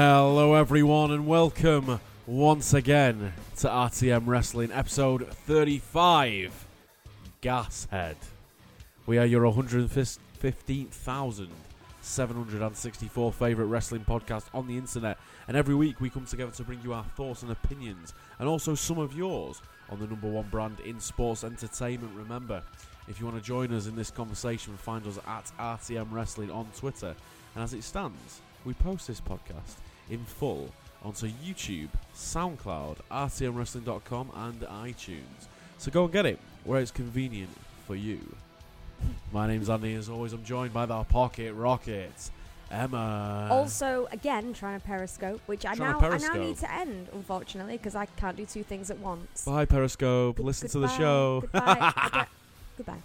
Hello, everyone, and welcome once again to RTM Wrestling, episode 35 Gashead. We are your 115,764 favourite wrestling podcast on the internet, and every week we come together to bring you our thoughts and opinions, and also some of yours on the number one brand in sports entertainment. Remember, if you want to join us in this conversation, find us at RTM Wrestling on Twitter. And as it stands, we post this podcast in full onto YouTube, SoundCloud, RTMWrestling.com, and iTunes. So go and get it where it's convenient for you. My name's Andy, as always, I'm joined by the Pocket Rocket, Emma. also, again, trying to periscope, which I Trying now I now periscope. need to end, unfortunately, because I can't do two things at once. Bye, Periscope. Listen to the goodbye, show. Goodbye. goodbye. goodbye.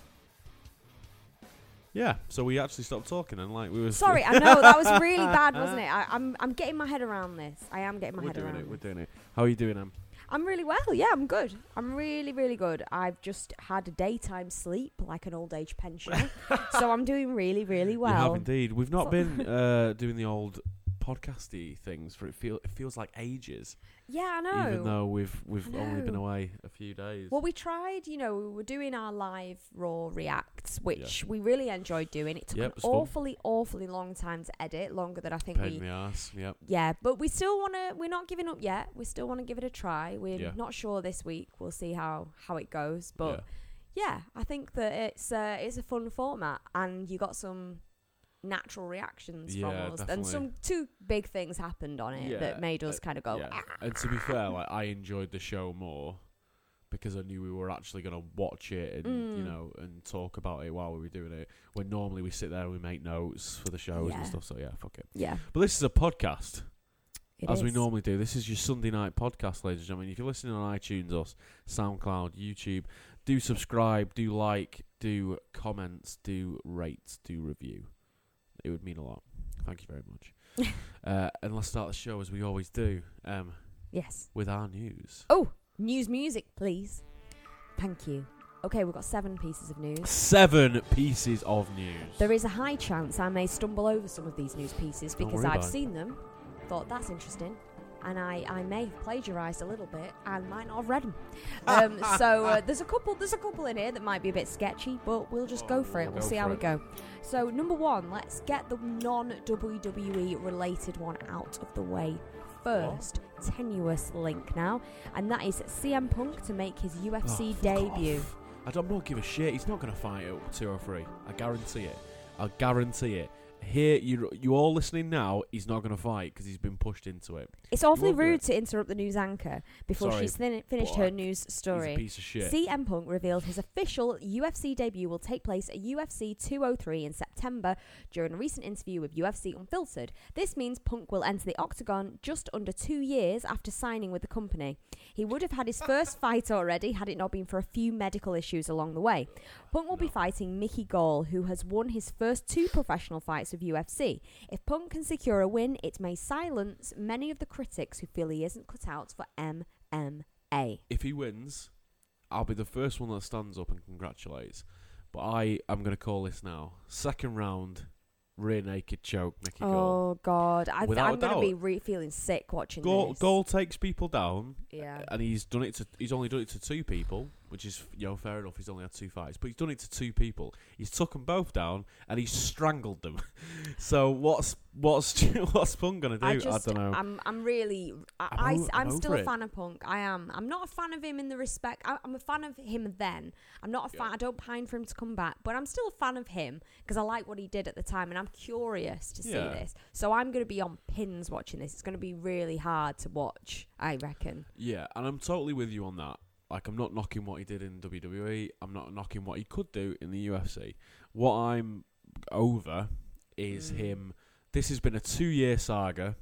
Yeah, so we actually stopped talking and like we were. Sorry, I know that was really bad, wasn't it? I, I'm I'm getting my head around this. I am getting my We're head doing around. it. We're doing it. How are you doing, Em? I'm really well. Yeah, I'm good. I'm really really good. I've just had a daytime sleep like an old age pensioner, so I'm doing really really well. You have indeed. We've not been uh, doing the old podcasty things for it. Feel it feels like ages, yeah, I know. even though we've we've only been away a few days. Well, we tried, you know, we were doing our live Raw reacts, which we really enjoyed doing. It took Yep, an fun. awfully, awfully long time to edit, longer than I think Pain in we. the ass. Yep. Yeah, but we still want to. We're not giving up yet. We still want to give it a try. We're Yeah. not sure this week. We'll see how how it goes. But yeah. yeah, I think that it's uh, it's a fun format, and you got some natural reactions Yeah, from us, and some two big things happened on it Yeah, that made us uh, kind of go. yeah. "Ah." And to be fair, like I enjoyed the show more because I knew we were actually going to watch it and you Mm. know and talk about it while we were doing it. When normally we sit there and we make notes for the shows and stuff. So yeah, fuck it. Yeah, But this is a podcast. it as we normally do. This is your Sunday night podcast, ladies and gentlemen. If you're listening on iTunes or SoundCloud, YouTube, do subscribe, do like, do comments, do rate, do review. It would mean a lot. Thank you very much. uh, and let's start the show as we always do um, Yes. with our news. Oh, news music, please. Thank you. Okay, we've got seven pieces of news. Seven pieces of news. There is a high chance I may stumble over some of these news pieces because I've seen them, thought that's interesting, and I, I may have plagiarised a little bit and might not have read them. Um, so uh, there's a couple there's a couple in here that might be a bit sketchy, but we'll just go for it. We'll Go see for how we it. go. So number one, let's get the non WWE related one out of the way first. Tenuous link now, and that is CM Punk to make his Oh, UFC fuck debut. off. I don't not give a shit. He's not going to fight at 203. I guarantee it. I guarantee it. Here, you you all listening now, he's not going to fight because he's been pushed into it. It's awfully rude to interrupt the news anchor before Sorry, she's fin- finished her news story. piece of shit. CM Punk revealed his official UFC debut will take place at UFC 203 in September during a recent interview with UFC Unfiltered. This means Punk will enter the octagon just under two years after signing with the company. He would have had his first fight already had it not been for a few medical issues along the way. Punk will be fighting Mickey Gall, who has won his first two professional fights with UFC. If Punk can secure a win, it may silence many of the critics who feel he isn't cut out for MMA. if he wins, I'll be the first one that stands up and congratulates. But I am going to call this now. Second round, rear naked choke, Mickey oh, Gall. Oh God, I, Without a I'm going to be re- feeling sick watching Gall, this. Gall takes people down, Yeah. and he's done it to. He's only done it to two people, which is you know fair enough. He's only had two fights, but he's done it to two people. He's took them both down, and he's strangled them. so what's what's what's Punk gonna do? I just, don't know. I'm, I'm really, I, I'm I, am I'm still a it. fan of Punk. I am. I'm not a fan of him in the respect. I, I'm a fan of him then. I'm not a fan. Yeah. I don't pine for him to come back, but I'm still a fan of him because I like what he did at the time, and I'm curious to see Yeah. this. So I'm going to be on pins watching this. It's going to be really hard to watch. I reckon. Yeah, and I'm totally with you on that. Like, I'm not knocking what he did in WWE. I'm not knocking what he could do in the UFC. What I'm over is Mm. him. This has been a two-year saga.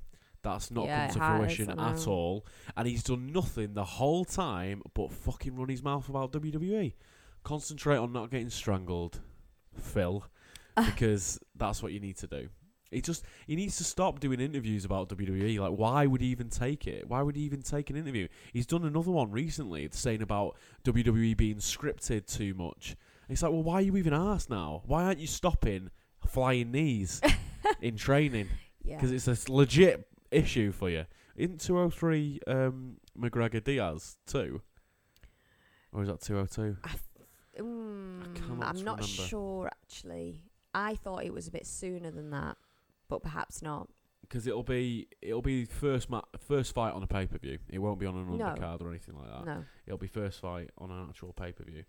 That's not Yeah, come to has, fruition at all, and he's done nothing the whole time but fucking run his mouth about WWE. Concentrate on not getting strangled, Phil, because that's what you need to do. He just he needs to stop doing interviews about WWE. Like, why would he even take it? Why would he even take an interview? He's done another one recently saying about WWE being scripted too much. And it's like, well, why are you even asked now? Why aren't you stopping flying knees in training? Yeah. Because it's a legit issue for you. Isn't 203 um, McGregor Diaz too? Or is that 202? Mm, cannot I'm not remember. sure actually. I thought it was a bit sooner than that, but perhaps not. Because it'll be it'll be first ma- first fight on a pay per view. It won't be on an No. undercard or anything like that. No. It'll be first fight on an actual pay per view.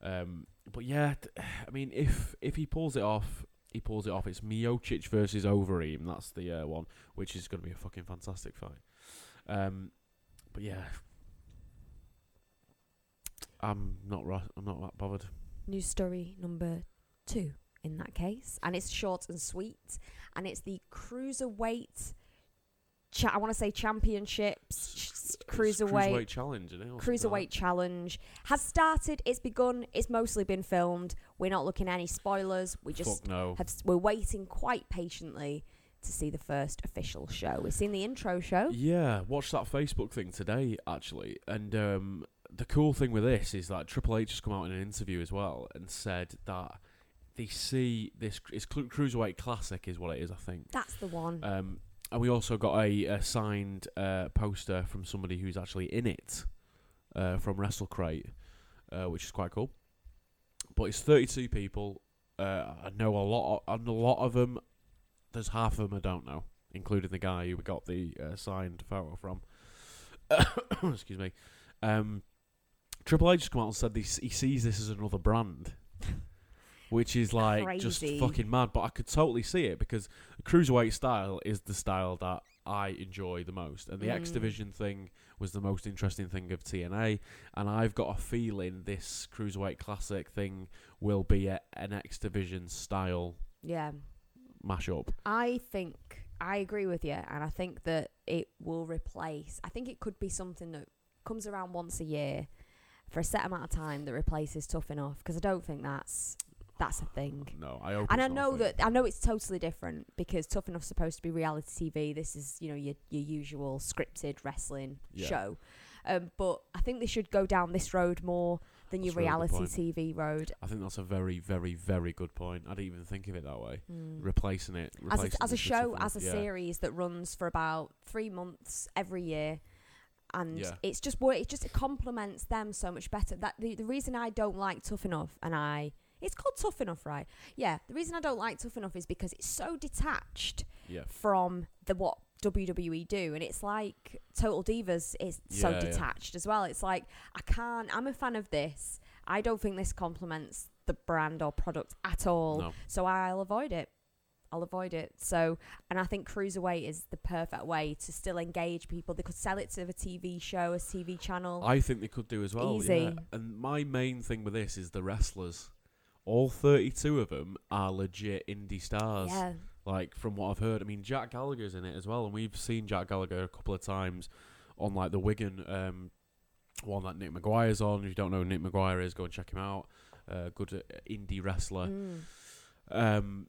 Um, but yeah, t- I mean, if if he pulls it off, he pulls it off. It's Miocic versus Overeem. That's the uh, one, which is going to be a fucking fantastic fight. Um, but yeah, I'm not. I'm not that bothered. News story number two in that case, and it's short and sweet, and it's the cruiserweight. Cha- I want to say championships, cruiserweight, cruiserweight challenge. Isn't it, or something like cruiserweight challenge has started. It's begun. It's mostly been filmed. We're not looking at any spoilers. We just Fuck no. have. We're waiting quite patiently to see the first official show. We've seen the intro show. Yeah, watched that Facebook thing today actually, and um, the cool thing with this is that Triple H has come out in an interview as well and said that they see this it's cru- cruiserweight classic is what it is, I think. That's the one. Um, and we also got a, a signed uh, poster from somebody who's actually in it uh, from WrestleCrate, uh, which is quite cool. But it's 32 people. Uh, I know a lot. Of, and a lot of them. There's half of them I don't know, including the guy who we got the uh, signed photo from. Excuse me. Um, Triple H has come out and said this, he sees this as another brand, which is like just fucking mad. But I could totally see it because cruiserweight style is the style that I enjoy the most, and the X Mm. Division thing was the most interesting thing of TNA. And I've got a feeling this cruiserweight classic thing will be a, an X Division style yeah. mashup. I think I agree with you, and I think that it will replace. I think it could be something that comes around once a year for a set amount of time that replaces Tough Enough because I don't think that's that's a thing. No, I hope. And I know that I know it's totally different because Tough Enough's supposed to be reality TV. This is you know your your usual scripted wrestling Yeah. show, um, but I think they should go down this road more than your That's really reality. TV road. I think that's a very, very, very good point. I didn't even think of it that way. Mm. Replacing it as a, as a show, as a yeah. series that runs for about three months every year, and Yeah. it's just it just complements them so much better. That the the reason I don't like Tough Enough, and I it's called Tough Enough, right? Yeah, the reason I don't like Tough Enough is because it's so detached Yeah, from the what WWE do, and it's like Total Divas is so Yeah, yeah. detached as well. It's like I can't. I'm a fan of this. I don't think this complements the brand or product at all. no, So I'll avoid it. I'll avoid it. So, and I think cruiserweight is the perfect way to still engage people. They could sell it to a TV show, a TV channel. I think they could do as well. Easy. Yeah. And my main thing with this is the wrestlers. All 32 of them are legit indie stars. yeah, Like from what I've heard, I mean Jack Gallagher's in it as well, and we've seen Jack Gallagher a couple of times on like the Wigan um, one that Nick Maguire's on. If you don't know who Nick Maguire is, go and check him out. Uh, good uh, indie wrestler. Mm. Um,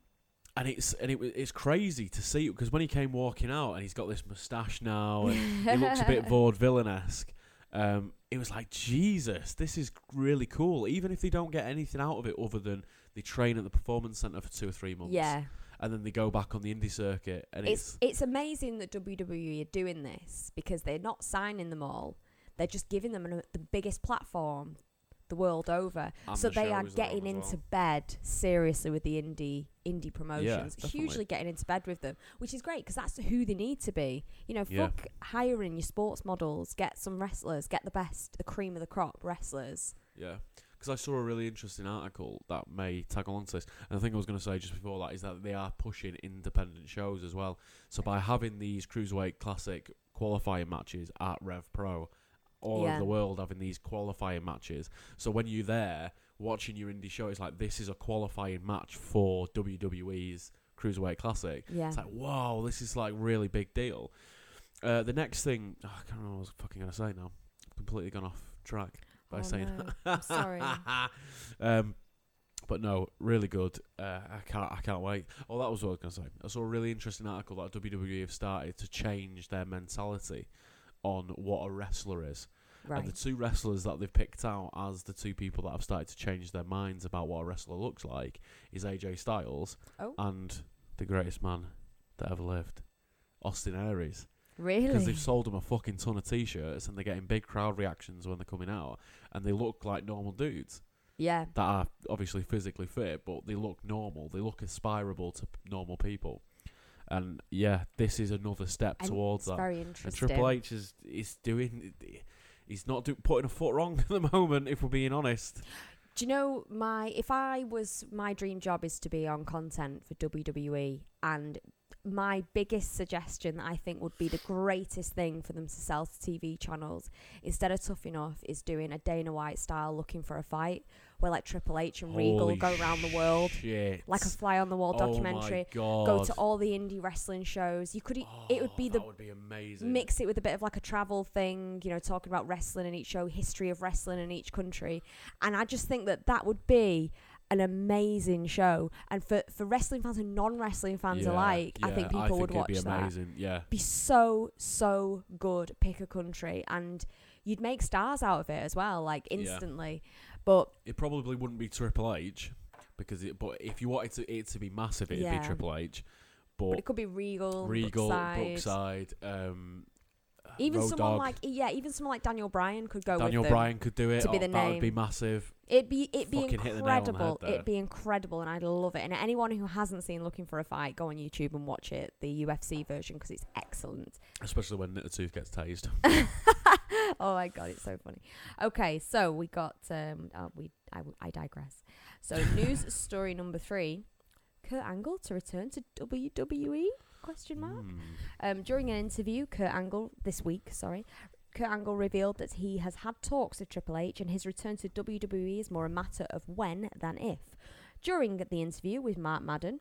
and it's and it, it's crazy to see because when he came walking out and he's got this moustache now and he looks a bit vaudevillain esque. Um, it was like Jesus, this is really cool. Even if they don't get anything out of it other than they train at the performance center for two or three months, yeah. and then they go back on the indie circuit, and It's it's, it's amazing that WWE are doing this because they're not signing them all. They're just giving them an, the biggest platform the world over. so the they are on getting into well. bed seriously with the indie indie promotions definitely. hugely getting into bed with them which is great because that's who they need to be you know Yeah. fuck hiring your sports models get some wrestlers get the best the cream of the crop wrestlers Yeah, because I saw a really interesting article that may tag along to this. And the thing I was going to say just before that is that they are pushing independent shows as well. So by having these cruiserweight classic qualifying matches at Rev Pro, all Yeah. over the world having these qualifying matches. So when you're there watching your indie show, it's like this is a qualifying match for WWE's cruiserweight classic. yeah It's like wow, this is like really big deal. Uh, the next thing oh, I can't remember what I was fucking going to say now. I've completely gone off track by Oh, saying no. that. Sorry. um, but no, really good. Uh, I can't. I can't wait. Oh, that was what I was going to say. I saw a really interesting article that WWE have started to change their mentality on what a wrestler is. right And the two wrestlers that they've picked out as the two people that have started to change their minds about what a wrestler looks like is AJ Styles oh and the greatest man that ever lived, Austin Aries Really? because they've sold them a fucking ton of t-shirts and they're getting big crowd reactions when they're coming out, and they look like normal dudes yeah. that are obviously physically fit, but they look normal. They look aspirable to p- normal people, and yeah, this is another step And towards it's that. very And interesting. Triple H is is doing. He's not do, putting a foot wrong at the moment, if we're being honest. Do you know my if I was my dream job is to be on content for WWE and my biggest suggestion that I think would be the greatest thing for them to sell to TV channels instead of Tough Enough is doing a Dana White style looking for a fight where like Triple H and Regal Holy go around the world Shit. like a fly on the wall documentary. Oh my Go God. to all the indie wrestling shows. You could it would be Oh, the that would be amazing. mix it with a bit of like a travel thing, you know, talking about wrestling in each show, history of wrestling in each country. And I just think that that would be an amazing show. And for, for wrestling fans and non wrestling fans Yeah, alike, I yeah, think people would it'd watch be that. amazing. Yeah. Be so, so good. Pick a country. And you'd make stars out of it as well, like instantly. But It probably wouldn't be Triple H because it. But if you wanted to, it to be massive, it'd Yeah. be Triple H. but But it could be Regal, Regal, Brookside. Brookside, um, Even Road someone Dogg, like yeah, even someone like Daniel Bryan could go Daniel with them. Daniel Bryan could do it. to be oh, the that would be name. massive. It'd be it'd be Fucking hit the nail on the head incredible. there. It'd be incredible, and I'd love it. And anyone who hasn't seen Looking for a Fight, go on YouTube and watch it, the UFC version, because it's excellent. Especially when the tooth gets tased. oh my god, it's so funny. Okay, so we got um, oh, we I, I digress. So news story number three: Kurt Angle to return to WWE? Question mark. Hmm. Um, during an interview, Kurt Angle this week, sorry, Kurt Angle revealed that he has had talks with Triple H, and his return to WWE is more a matter of when than if. During the interview with Mark Madden,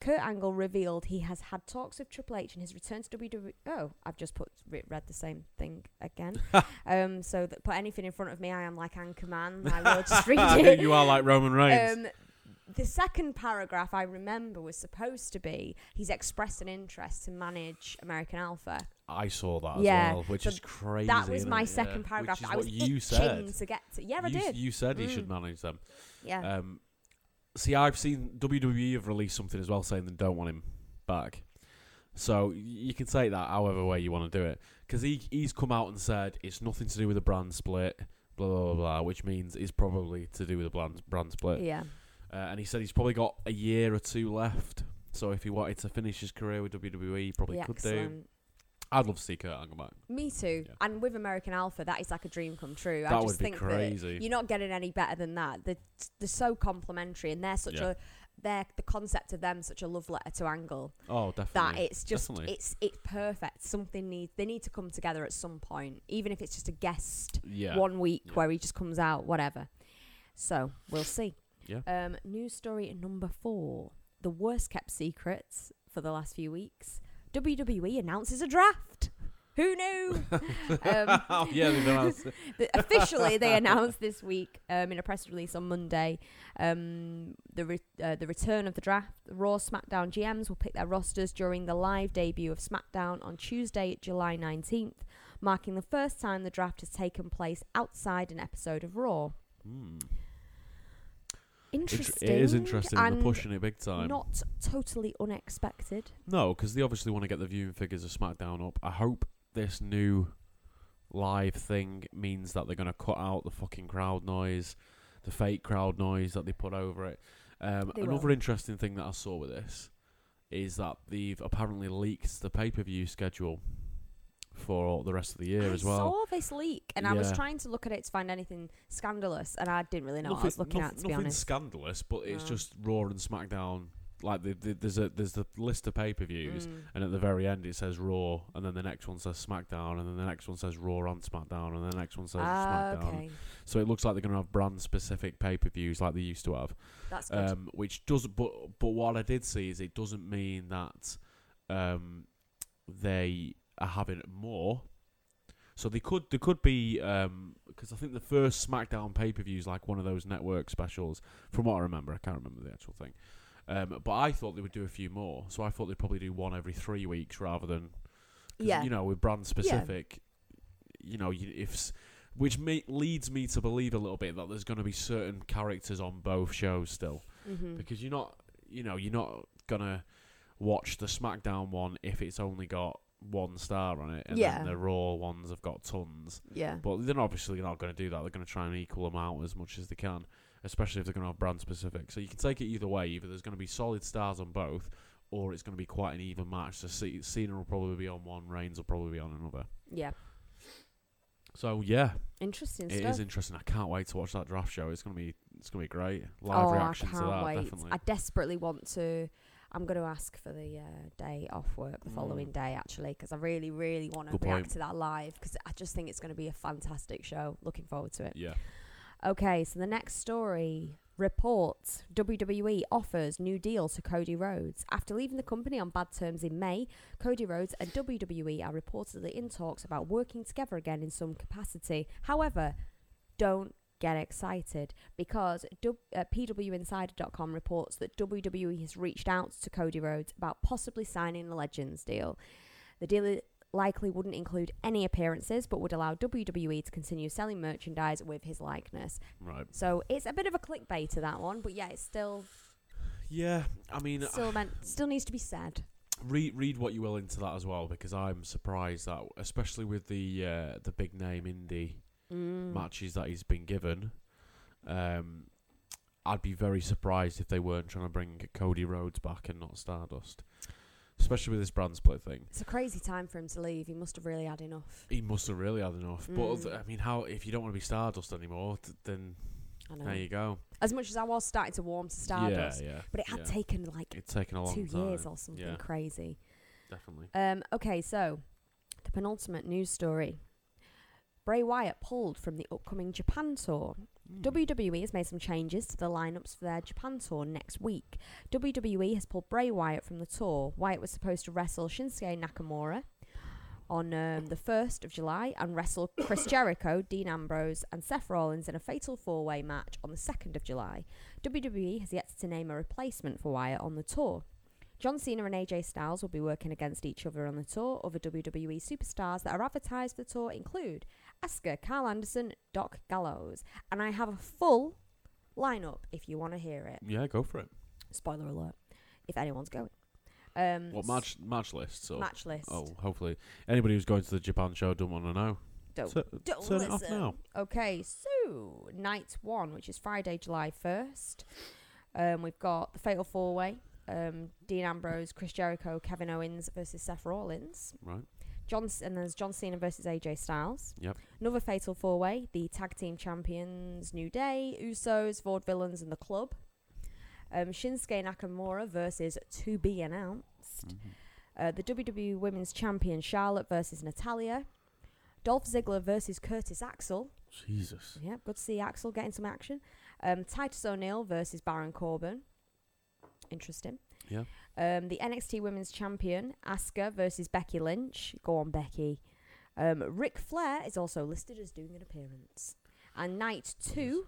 Kurt Angle revealed he has had talks with Triple H, and his return to WWE. Oh, I've just put re- read the same thing again. um, so that put anything in front of me, I am like Anchorman. I will just read it. you are like Roman Reigns. Um, the second paragraph I remember was supposed to be he's expressed an interest to manage American Alpha. I saw that yeah, as well, which so is crazy. that was my it? second Yeah. paragraph. Which is I was you said. to get to. Yeah, I did. You said he should Mm. manage them. yeah, Um, see, I've seen WWE have released something as well saying they don't want him back. So you can take that however way you want to do it. Because he he's come out and said it's nothing to do with the brand split, blah blah blah, blah which means it's probably to do with the brand brand split. yeah. Uh, and he said he's probably got a year or two left. So if he wanted to finish his career with WWE, he probably could do. I'd love to see Kurt Angle back. Me too. Yeah. And with American Alpha, that is like a dream come true. I That just would be think crazy. that you're not getting any better than that. They're, they're so complimentary, and they're such Yeah. a they're the concept of them such a love letter to Angle Oh, definitely. that it's just Definitely. it's it's perfect. Something needs they need to come together at some point, even if it's just a guest yeah. one week where he just comes out, whatever. So we'll see. Yeah. Um, news story number four: the worst kept secrets for the last few weeks. WWE announces a draft. Who knew? um, oh, yeah, they announced it. officially, they announced this week um, in a press release on Monday um, the re- uh, the return of the draft. The Raw SmackDown GMs will pick their rosters during the live debut of SmackDown on Tuesday, July 19th, marking the first time the draft has taken place outside an episode of Raw. Hmm. Interesting. It is interesting. They're pushing it big time. Not totally unexpected. No, because they obviously want to get the viewing figures of SmackDown up. I hope this new live thing means that they're going to cut out the fucking crowd noise, the fake crowd noise that they put over it. Um, another will. interesting thing that I saw with this is that they've apparently leaked the pay per view schedule for the rest of the year I as well. I saw this leak and I was trying to look at it to find anything scandalous, and I didn't really know what I was looking nothing, at. To be nothing honest, scandalous, but it's No. just Raw and SmackDown. Like the, the, there's a there's the list of pay per views, Mm. and at the very end it says Raw, and then the next one says SmackDown, and then the next one says Raw and SmackDown, and the next one says Ah, SmackDown. okay, So it looks like they're going to have brand specific pay per views like they used to have. that's good. Um, which does, but but what I did see is it doesn't mean that um, they are having more. So they could they could be because I think the first SmackDown pay per view is like one of those network specials. From what I remember, I can't remember the actual thing. Um, but I thought they would do a few more. So I thought they'd probably do one every three weeks rather than, yeah, you know with brand specific. You know you, if which me, leads me to believe a little bit that there's going to be certain characters on both shows still hmm because you're not you know you're not gonna watch the SmackDown one if it's only got one star on it, and Yeah. then the Raw ones have got tons. Yeah. But they're obviously not going to do that. They're going to try and equal them out as much as they can, especially if they're going to have brand specific. So you can take it either way. Either there's going to be solid stars on both, or it's going to be quite an even match. So C- Cena will probably be on one, Reigns will probably be on another. Yeah. So yeah, Interesting it is stuff. interesting. I can't wait to watch that draft show. It's going to be it's going to be great. Live oh, reaction I can't to that, wait. definitely. I desperately want to. I'm going to ask for the uh, day off work the Mm. following day, actually, because I really, really want to react point. to that live because I just think it's going to be a fantastic show. Looking forward to it. yeah. Okay, so the next story reports WWE offers new deal to Cody Rhodes. After leaving the company on bad terms in May, Cody Rhodes and WWE are reportedly in talks about working together again in some capacity. However, don't get excited because w- uh, PWInsider.com reports that WWE has reached out to Cody Rhodes about possibly signing a Legends deal. The deal likely wouldn't include any appearances but would allow WWE to continue selling merchandise with his likeness. Right. So it's a bit of a clickbait to that one, but yeah, it's still Yeah. I mean, still meant still needs to be said. read read what you will into that as well because I'm surprised that especially with the uh, the big name indie Mm. matches that he's been given, um, I'd be very surprised if they weren't trying to bring Cody Rhodes back and not Stardust, especially with this brand split thing. It's a crazy time for him to leave. He must have really had enough. He must have really had enough. But Mm. th- I mean, how if you don't want to be Stardust anymore, th- then I know. there you go. As much as I was starting to warm to Stardust, Yeah, yeah. but it had yeah. taken like It's taken a long two time. years or something Yeah. crazy. Definitely. Um, okay, so the penultimate news story. Bray Wyatt pulled from the upcoming Japan tour. Mm. WWE has made some changes to the lineups for their Japan tour next week. WWE has pulled Bray Wyatt from the tour. Wyatt was supposed to wrestle Shinsuke Nakamura on um, the 1st of July and wrestle Chris Jericho, Dean Ambrose, and Seth Rollins in a fatal four way match on the 2nd of July. WWE has yet to name a replacement for Wyatt on the tour. John Cena and AJ Styles will be working against each other on the tour. Other WWE superstars that are advertised for the tour include Asuka, Karl Anderson, Doc Gallows. And I have a full lineup if you want to hear it. Yeah, go for it. Spoiler alert, if anyone's going. Um, What match match list? So Match list. Oh, hopefully anybody who's going to the Japan show don't want to know. Don't, don't turn it off now. Okay, so night one, which is Friday, July 1st. Um, we've got the Fatal Four Way. Um, Dean Ambrose, Chris Jericho, Kevin Owens versus Seth Rollins. Right. John and there's John Cena versus AJ Styles. Yep. Another fatal four way: the tag team champions New Day, Usos, Vaudevillains, and the Club. Um, Shinsuke Nakamura versus to be announced. Mhm. Uh, the WWE Women's Champion Charlotte versus Natalya. Dolph Ziggler versus Curtis Axel. Jesus. Yeah, good to see Axel getting some action. Um, Titus O'Neil versus Baron Corbin. Interesting. Yeah. Um, the NXT Women's Champion Asuka versus Becky Lynch. Go on, Becky. Um, Ric Flair is also listed as doing an appearance. And night two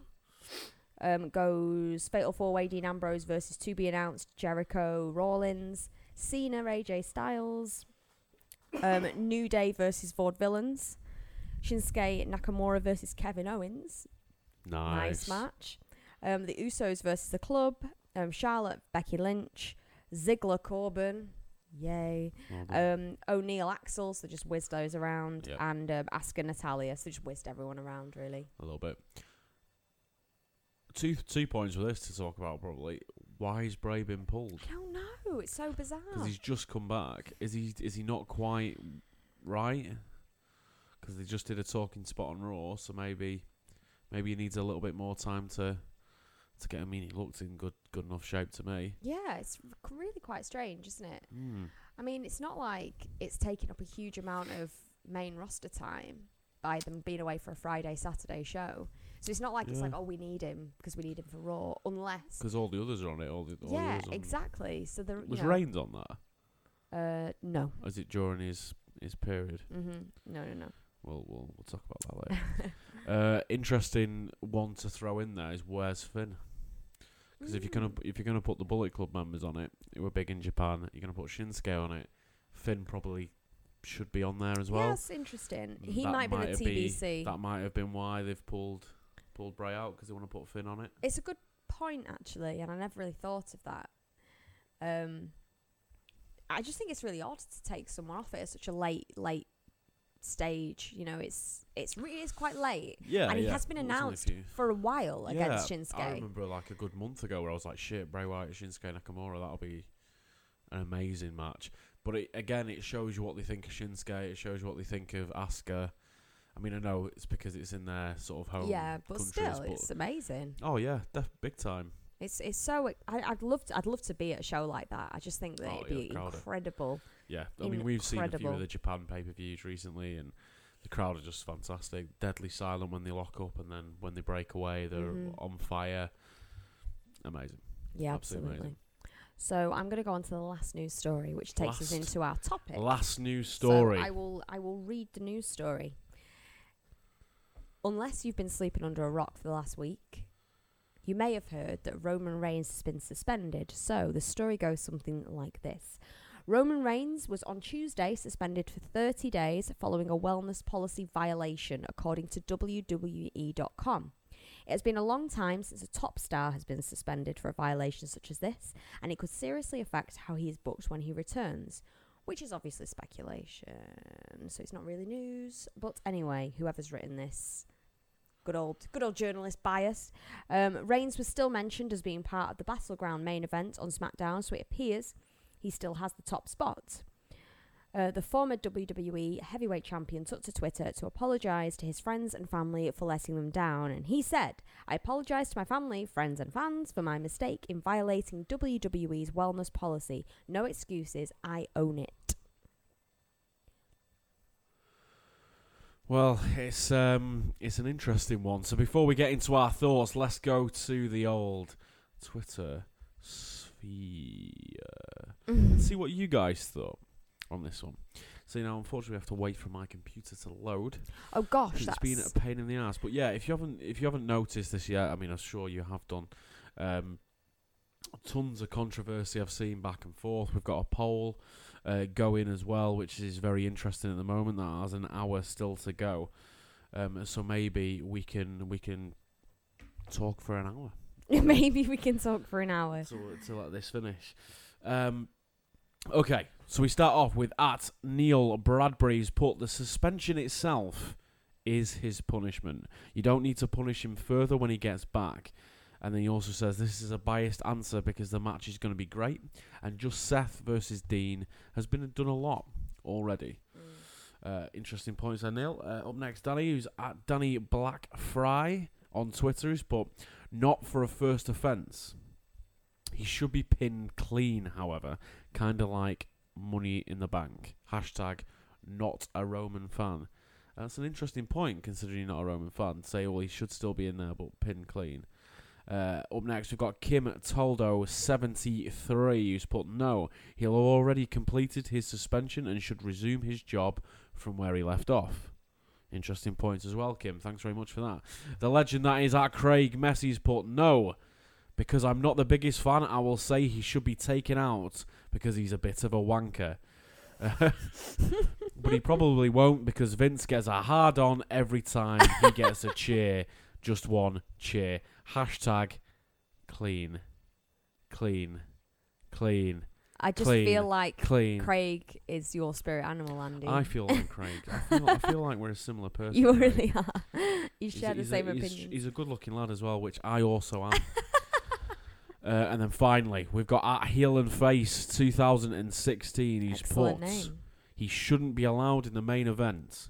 um, goes Fatal Four Way Dean Ambrose versus to be announced Jericho Rollins, Cena AJ Styles, um, New Day versus Vaudevillains, Shinsuke Nakamura versus Kevin Owens. Nice. Nice match. Um, the Usos versus the Club. Um, Charlotte, Becky Lynch, Ziggler, Corbin. Yay. Um, O'Neil, Axel. So just whizzed those around. Yep. And um, Asuka, Natalya. So just whizzed everyone around, really. a little bit. Two two points for this to talk about probably. Why is Bray been pulled? I don't know. It's so bizarre. Because he's just come back. Is he is he not quite right? Because they just did a talking spot on Raw, so maybe maybe he needs a little bit more time to to get. I mean, he looked in good good enough shape to me. Yeah, it's really quite strange, isn't it? Hmm. I mean, it's not like it's taking up a huge amount of main roster time by them being away for a Friday, Saturday show. So it's not like it's Yeah. like, oh, we need him because we need him for Raw, unless. Because all the others are on it. All the, all yeah, on- exactly. So the Was know, Reigns on that? Uh, no. Or is it during his his period? Mhm. No, no, no. We'll we'll, we'll talk about that later. uh, interesting one to throw in there is where's Finn? Because if you're gonna if you're gonna put the Bullet Club members on it, who were big in Japan, you're gonna put Shinsuke on it. Finn probably should be on there as well. Yes, interesting. He that might be might the be- TBC. That might have been why they've pulled pulled Bray out because they want to put Finn on it. It's a good point actually, and I never really thought of that. Um, I just think it's really odd to take someone off it at such a late late stage. You know, it's it's really it's quite late, Yeah, and he yeah. has been a announced for a while against yeah, Shinsuke. I remember like a good month ago where I was like, shit, Bray Wyatt, Shinsuke Nakamura, that'll be an amazing match. But it, again, it shows you what they think of Shinsuke. It shows you what they think of Asuka. I mean, I know it's because it's in their sort of home. yeah, but still, but- it's amazing. Oh yeah, def- big time. It's it's so I, I'd love to, I'd love to be at a show like that. I just think that Oh, it'd be incredible. Yeah, I mean, we've seen a few of the Japan pay per views recently, and the crowd are just fantastic. Deadly silent when they lock up, and then when they break away, they're Mhm. on fire. Amazing. Yeah, Absolutely absolutely. So I'm going to go on to the last news story, which takes us into our topic. Last news So story. I will I will read the news story. Unless you've been sleeping under a rock for the last week, you may have heard that Roman Reigns has been suspended. So the story goes something like this. Roman Reigns was on Tuesday suspended for 30 days following a wellness policy violation, according to WWE.com. It has been a long time since a top star has been suspended for a violation such as this, and it could seriously affect how he is booked when he returns which is obviously speculation, so it's not really news. But anyway, whoever's written this, good old, good old journalist bias. Um, Reigns was still mentioned as being part of the battleground main event on SmackDown, so it appears he still has the top spot. Uh, the former WWE heavyweight champion took to Twitter to apologise to his friends and family for letting them down, and he said, I apologise to my family, friends, and fans for my mistake in violating WWE's wellness policy. No excuses, I own it. Well, it's um, it's an interesting one. So before we get into our thoughts, let's go to the old Twitter sphere and see what you guys thought on this one. So you know, unfortunately, we have to wait for my computer to load. Oh gosh, that's it's been a pain in the ass. But yeah, if you haven't if you haven't noticed this yet, I mean, I'm sure you have done. Um, tons of controversy I've seen back and forth. We've got a poll uh, going as well, which is very interesting at the moment. That has an hour still to go, um, so maybe we can we can talk for an hour maybe we can talk for an hour. to, to let this finish. Um, okay, so we start off with at Neil Bradbury's put the suspension itself is his punishment. You don't need to punish him further when he gets back. And then he also says this is a biased answer because the match is going to be great, and just Seth versus Dean has been done a lot already. Uh, interesting points there, Neil. Uh, up next, Danny, who's at Danny Black Fry on Twitter, who's put not for a first offence. He should be pinned clean, however, kind of like Money in the Bank. Hashtag not a Roman fan. That's an interesting point, considering you're not a Roman fan. Say, well, he should still be in there, but pinned clean. Uh, up next, we've got Kim Toldo, 73, who's put no. He'll already completed his suspension and should resume his job from where he left off. Interesting points as well, Kim. Thanks very much for that. The legend that is at Craig Messi's put no. Because I'm not the biggest fan, I will say he should be taken out because he's a bit of a wanker. but he probably won't because Vince gets a hard on every time he gets a cheer. Just one cheer. Hashtag clean. Clean. Clean. I just Clean. feel like Clean. Craig is your spirit animal, Andy. I feel like Craig. I feel, I feel like we're a similar person. you Craig. really are. You He's- share the he's a- same he's, opinion. He's a good looking lad as well, which I also am. uh, and then finally, we've got at Heel and Face 2016. He's Excellent put name. he shouldn't be allowed in the main event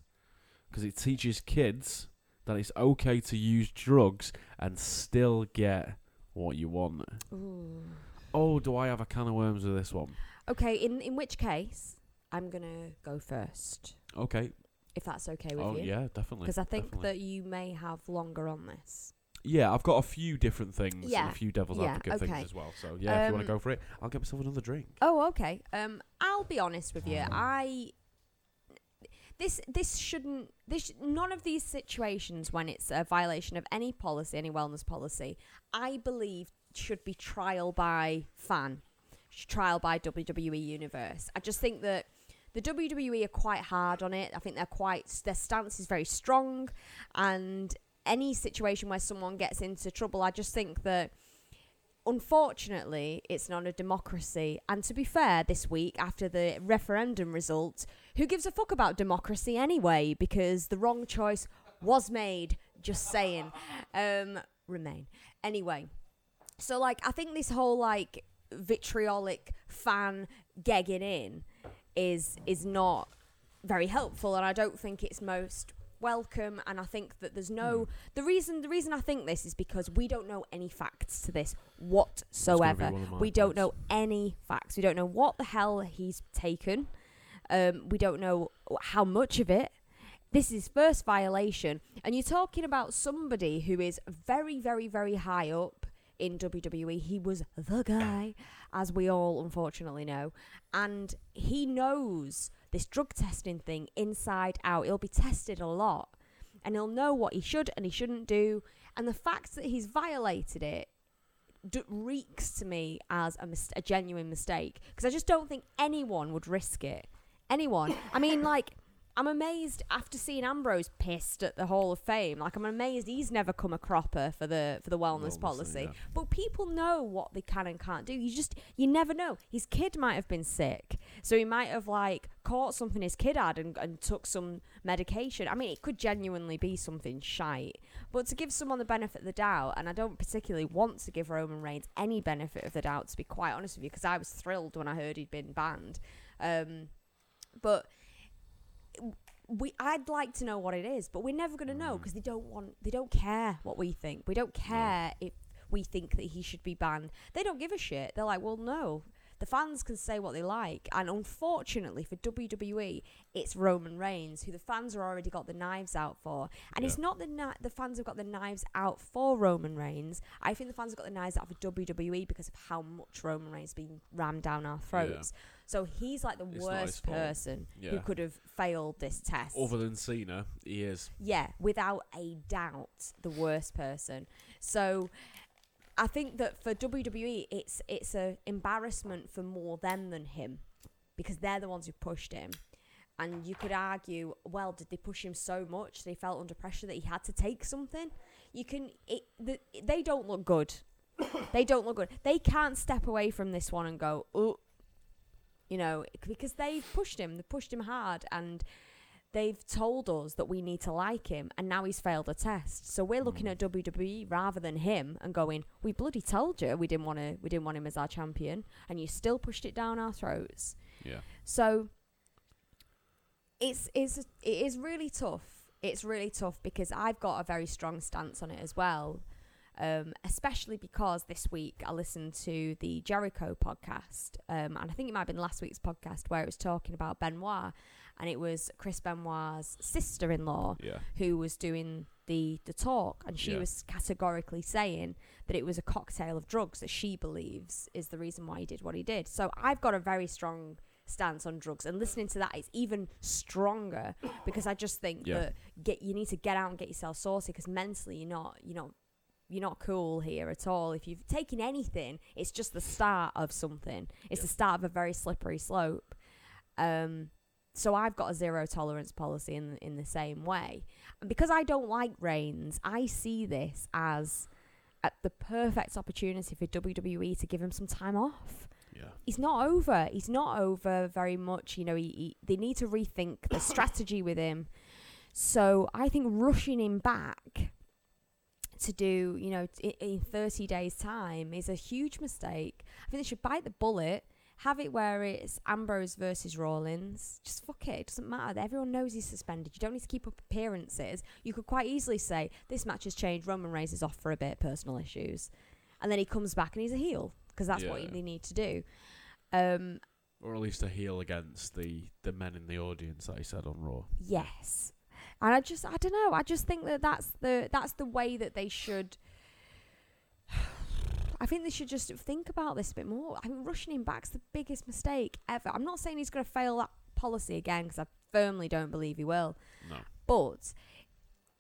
because it teaches kids that it's okay to use drugs and still get what you want. Ooh. Oh, do I have a can of worms with this one? Okay, in in which case, I'm gonna go first, Okay. if that's okay with you. Oh, you. yeah, definitely. Because I think definitely. that you may have longer on this. Yeah, I've got a few different things and Yeah, a few devil's yeah, advocate okay. things as well. So, yeah, if you want to Um, go for it, I'll get myself another drink. Oh, okay. Um, I'll be honest with you. I this this shouldn't this sh- none of these situations when it's a violation of any policy, any wellness policy, I believe should be trial by fan, trial by WWE Universe. I just think that the WWE are quite hard on it. I think they're quite their stance is very strong, and any situation where someone gets into trouble, I just think that unfortunately, it's not a democracy. And to be fair, this week after the referendum result, who gives a fuck about democracy anyway? Because the wrong choice was made. Just saying. Um, remain. Anyway, so like I think this whole like vitriolic fan gegging in is is not very helpful, and I don't think it's most welcome and I think that there's no the reason the reason I think this is because we don't know any facts to this whatsoever. We don't points. know any facts. We don't know what the hell he's taken. Um, we don't know how much of it. This is first violation, and you're talking about somebody who is very, very, very high up in WWE. He was the guy, as we all unfortunately know, and he knows this drug testing thing inside out. He'll be tested a lot, and he'll know what he should and he shouldn't do. And the fact that he's violated it d- reeks to me as a, mis- a genuine mistake because I just don't think anyone would risk it. Anyone. I mean, like, I'm amazed after seeing Ambrose pissed at the Hall of Fame. Like, I'm amazed he's never come a cropper for the for the wellness Wellness policy. yeah. But people know what they can and can't do. You just you never know. His kid might have been sick, so he might have like caught something his kid had and, and took some medication. I mean, it could genuinely be something shite. But to give someone the benefit of the doubt, and I don't particularly want to give Roman Reigns any benefit of the doubt, to be quite honest with you, because I was thrilled when I heard he'd been banned. Um, but we I'd like to know what it is, but we're never going to know mm. because they don't want they don't care what we think. We don't care if we think that he should be banned. They don't give a shit. They're like, "Well, no. The fans can say what they like." And unfortunately for WWE, it's Roman Reigns who the fans are already got the knives out for. And it's not the ni- the fans have got the knives out for Roman Reigns. I think the fans have got the knives out for WWE because of how much Roman Reigns has been rammed down our throats. So he's like the It's not his worst fault. person who Yeah. could have failed this test. Other than Cena, he is. Yeah, without a doubt, the worst person. So I think that for WWE, it's it's a embarrassment for more them than him, because they're the ones who pushed him. And you could argue, well, did they push him so much that he felt under pressure that he had to take something? You can. It, the, they don't look good. they don't look good. They can't step away from this one and go, oh, you know, because they've pushed him. They've pushed him hard, and they've told us that we need to like him, and now he's failed a test. So we're looking mm. at WWE rather than him and going, "We bloody told you we didn't want to. We didn't want him as our champion, and you still pushed it down our throats." Yeah. So it's it's it is really tough. It's really tough because I've got a very strong stance on it as well. Um, especially because this week I listened to the Jericho podcast, um, and I think it might have been last week's podcast where it was talking about Benoit, and it was Chris Benoit's sister-in-law Yeah. who was doing the the talk, and she Yeah. was categorically saying that it was a cocktail of drugs that she believes is the reason why he did what he did. So I've got a very strong stance on drugs, and listening to that is even stronger because I just think Yeah. that get you need to get out and get yourself sorted because mentally you're not you're not you're not cool here at all. If you've taken anything, it's just the start of something. It's the start of a very slippery slope. Um, so I've got a zero tolerance policy in in the same way, and because I don't like Reigns, I see this as at the perfect opportunity for WWE to give him some time off. Yeah. He's not over. He's not over very much. You know, he, he, they need to rethink the strategy with him. So I think rushing him back to do, you know, t- in 30 days' time is a huge mistake. I think they should bite the bullet, have it where it's Ambrose versus Rollins. Just fuck it. It doesn't matter. Everyone knows he's suspended. You don't need to keep up appearances. You could quite easily say, this match has changed. Roman Reigns is off for a bit, personal issues. And then he comes back and he's a heel because that's what Yeah. they need to do. Um, Or at least a heel against the, the men in the audience that he said on Raw. Yes, and I just I don't know. I just think that that's the that's the way that they should. I think they should just think about this a bit more. I mean, rushing him back's the biggest mistake ever. I'm not saying he's going to fail that policy again because I firmly don't believe he will. No. But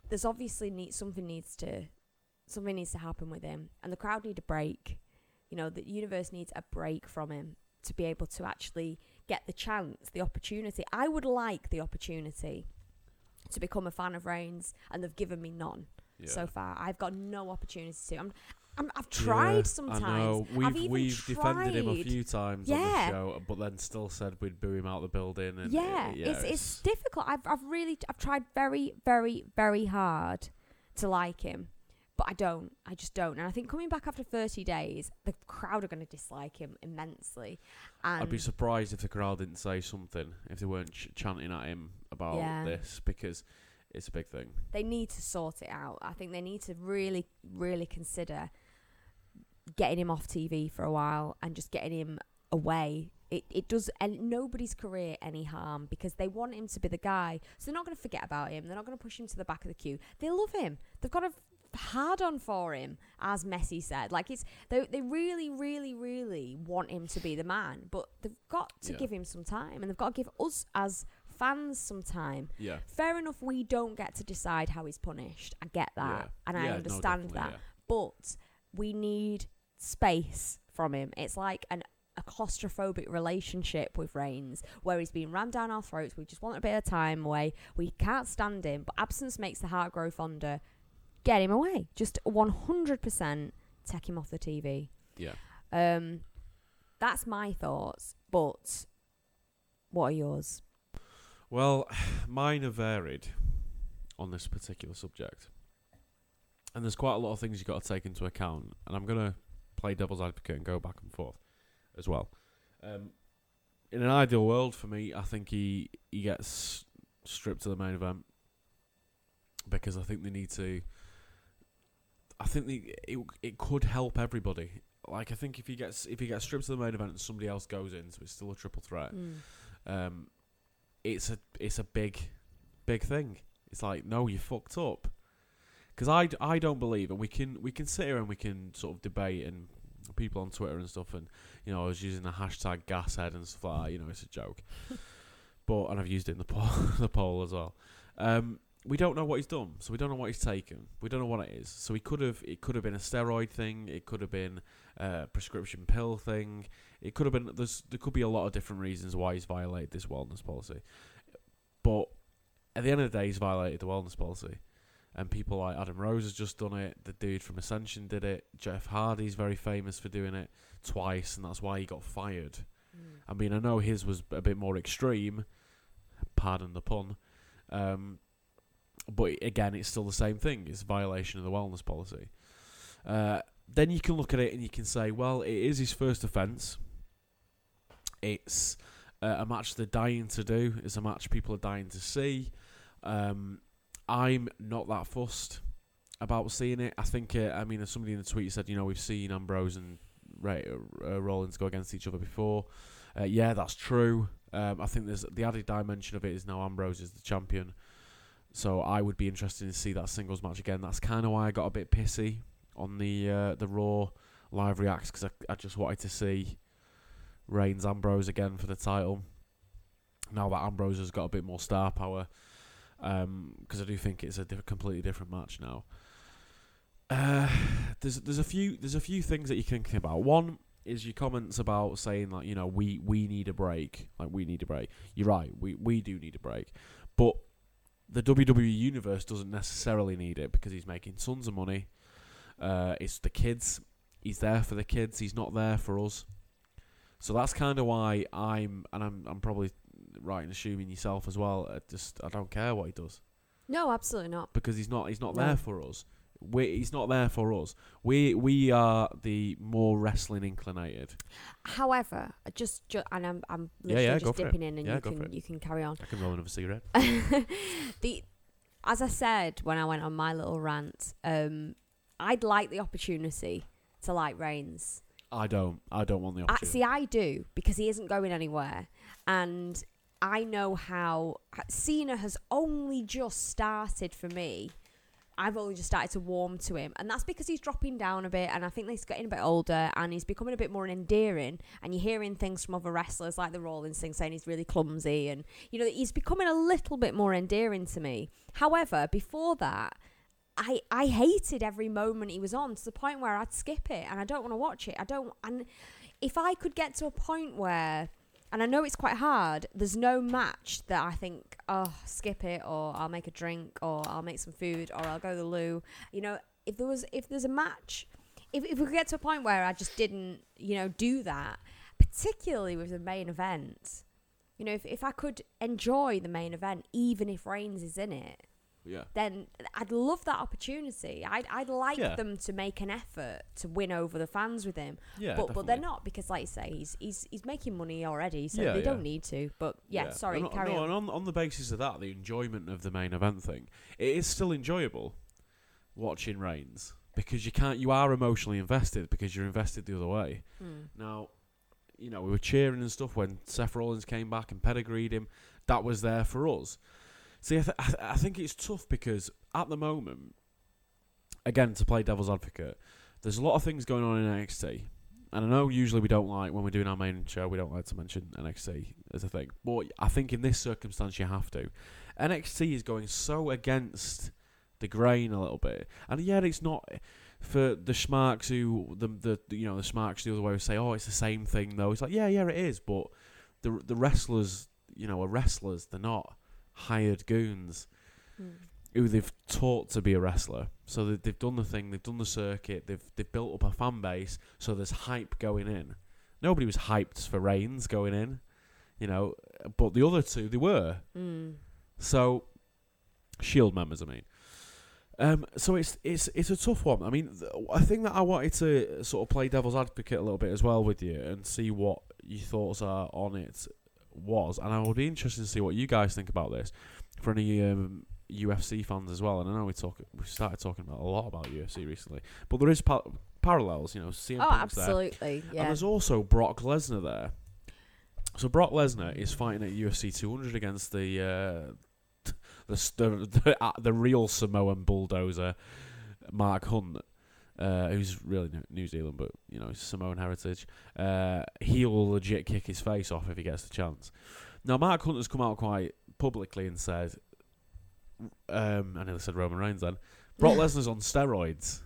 there's obviously need something needs to something needs to happen with him, and the crowd need a break. You know, the universe needs a break from him to be able to actually get the chance, the opportunity. I would like the opportunity to become a fan of Reigns, and they've given me none Yeah. so far. I've got no opportunity to. I'm, I'm, I've tried Yeah, sometimes. I know. We've I've even we've defended him a few times on the show, but then still said we'd boo him out the building. And yeah, it- yeah, it's, it's difficult. I've I've really I've tried very very very hard to like him, but I don't. I just don't. And I think coming back after 30 days, the crowd are going to dislike him immensely. And I'd be surprised if the crowd didn't say something if they weren't ch- chanting at him about Yeah. this because it's a big thing. they need to sort it out. I think they need to really really consider getting him off TV for a while and just getting him away. It it does and nobody's career any harm because they want him to be the guy. So they're not going to forget about him. They're not going to push him to the back of the queue. They love him. They've got a f- hard on for him, as Messi said. Like it's they they really really really want him to be the man, but they've got to Yeah. give him some time and they've got to give us as fans some time. Yeah. Fair enough, we don't get to decide how he's punished. I get that, yeah. and I no, understand definitely, that. But we need space from him. It's like an a claustrophobic relationship with Reigns, where he's being rammed down our throats. We just want a bit of time away. We can't stand him, but absence makes the heart grow fonder. Get him away. Just one hundred percent take him off the TV. Yeah. Um, that's my thoughts. But what are yours? Well, mine are varied on this particular subject. And there's quite a lot of things you've got to take into account. And I'm going to play devil's advocate and go back and forth as well. Um, in an ideal world for me, I think he, he gets stripped to the main event because I think they need to. I think the, it it could help everybody. Like I think if he gets if he gets stripped to the main event and somebody else goes in, so it's still a triple threat Mm. um, it's a it's a big big thing. It's like no, you fucked up. Because I, d- I don't believe, and we can we can sit here and we can sort of debate and people on Twitter and stuff, and you know I was using the hashtag gashead and stuff like that. You know, it's a joke, but and I've used it in the poll the poll as well. Um, we don't know what he's done, so we don't know what he's taken. We don't know what it is. So he could have it could have been a steroid thing. It could have been a prescription pill thing. It could have been there's there could be a lot of different reasons why he's violated this wellness policy. But at the end of the day, he's violated the wellness policy. And people like Adam Rose has just done it. The dude from Ascension did it. Jeff Hardy's very famous for doing it twice, and that's why he got fired. Mm. I mean, I know his was a bit more extreme. Pardon the pun. Um, but again, it's still the same thing. It's a violation of the wellness policy. Uh, then you can look at it and you can say, well, it is his first offence. It's uh, a match they're dying to do. It's a match people are dying to see. Um, I'm not that fussed about seeing it. I think, uh, I mean, somebody in the tweet said, you know, we've seen Ambrose and Ray, uh, Rollins go against each other before. Uh, yeah, that's true. Um, I think there's the added dimension of it is now Ambrose is the champion. So I would be interested to see that singles match again. That's kind of why I got a bit pissy on the uh, the Raw live reacts because I, I just wanted to see Reigns Ambrose again for the title. Now that Ambrose has got a bit more star power, because I do think it's a diff- completely different match now. Uh, there's there's a few there's a few things that you can think about. One is your comments about saying like you know we we need a break, like we need a break. You're right, we we do need a break, but the WWE universe doesn't necessarily need it because he's making tons of money. Uh, it's the kids. He's there for the kids. He's not there for us. So that's kind of why I'm, and I'm, I'm probably right in assuming yourself as well. I just, I don't care what he does No, absolutely not. because he's not, he's not No. there for us. We, he's not there for us. We, we are the more wrestling inclinated. However, just, ju- and I'm, I'm literally yeah, just for it. dipping in, and Yeah, you can you can carry on. I can roll another cigarette. the as I said when I went on my little rant, um, I'd like the opportunity to like Reigns. I don't, I don't want the I, opportunity. see, I do because he isn't going anywhere, and I know how Cena has only just started for me. I've only just started to warm to him, and that's because he's dropping down a bit, and I think he's getting a bit older, and he's becoming a bit more endearing. And you're hearing things from other wrestlers like the Rollins thing saying he's really clumsy, and you know he's becoming a little bit more endearing to me. However, before that, I I hated every moment he was on to the point where I'd skip it, and I don't want to watch it. I don't, and if I could get to a point where and I know it's quite hard. There's no match that I think, oh, skip it, or I'll make a drink, or I'll make some food, or I'll go to the loo. You know, if there was, if there's a match if, if we could get to a point where I just didn't, you know, do that, particularly with the main event, you know, if, if I could enjoy the main event, even if Reigns is in it, Yeah. then I'd love that opportunity. I'd, I'd like Yeah. them to make an effort to win over the fans with him. Yeah. but, but they're not because, like you say, he's, he's, he's making money already, so Yeah, they yeah. don't need to. But yeah, sorry, and, carry no, on. and on on the basis of that, the enjoyment of the main event thing, it is still enjoyable watching Reigns because you can't, you are emotionally invested because you're invested the other way. Mm. Now, you know, we were cheering and stuff when Seth Rollins came back and pedigreed him. That was there for us. See, I, th- I, th- I think it's tough because at the moment, again, to play devil's advocate, there's a lot of things going on in NXT. And I know usually we don't like, when we're doing our main show, we don't like to mention NXT as a thing. But I think in this circumstance, you have to. NXT is going so against the grain a little bit. And yet it's not for the schmarks who the, the you know the schmarks the other way who say oh it's the same thing though it's like yeah yeah it is but the the wrestlers you know are wrestlers they're not hired goons Mm. who they've taught to be a wrestler so they, they've done the thing they've done the circuit they've they've built up a fan base so there's hype going in nobody was hyped for Reigns going in you know but the other two they were Mm. so, Shield members, I mean. Um, so it's it's it's a tough one. I mean, th- I think that I wanted to sort of play devil's advocate a little bit as well with you and see what your thoughts are on it was, and I would be interested to see what you guys think about this for any um, UFC fans as well. And I know we talk we started talking about a lot about UFC recently, but there is pa- parallels. You know, CM Oh, Punk's there. absolutely. And there's also Brock Lesnar there. So Brock Lesnar is fighting at UFC 200 against the uh, the, the the, uh, the real Samoan bulldozer Mark Hunt, uh, who's really New- Zealand, but you know, Samoan heritage. Uh, he will legit kick his face off if he gets the chance. Now, Mark Hunt has come out quite publicly and said, um, I nearly said Roman Reigns then. Brock Lesnar's on steroids.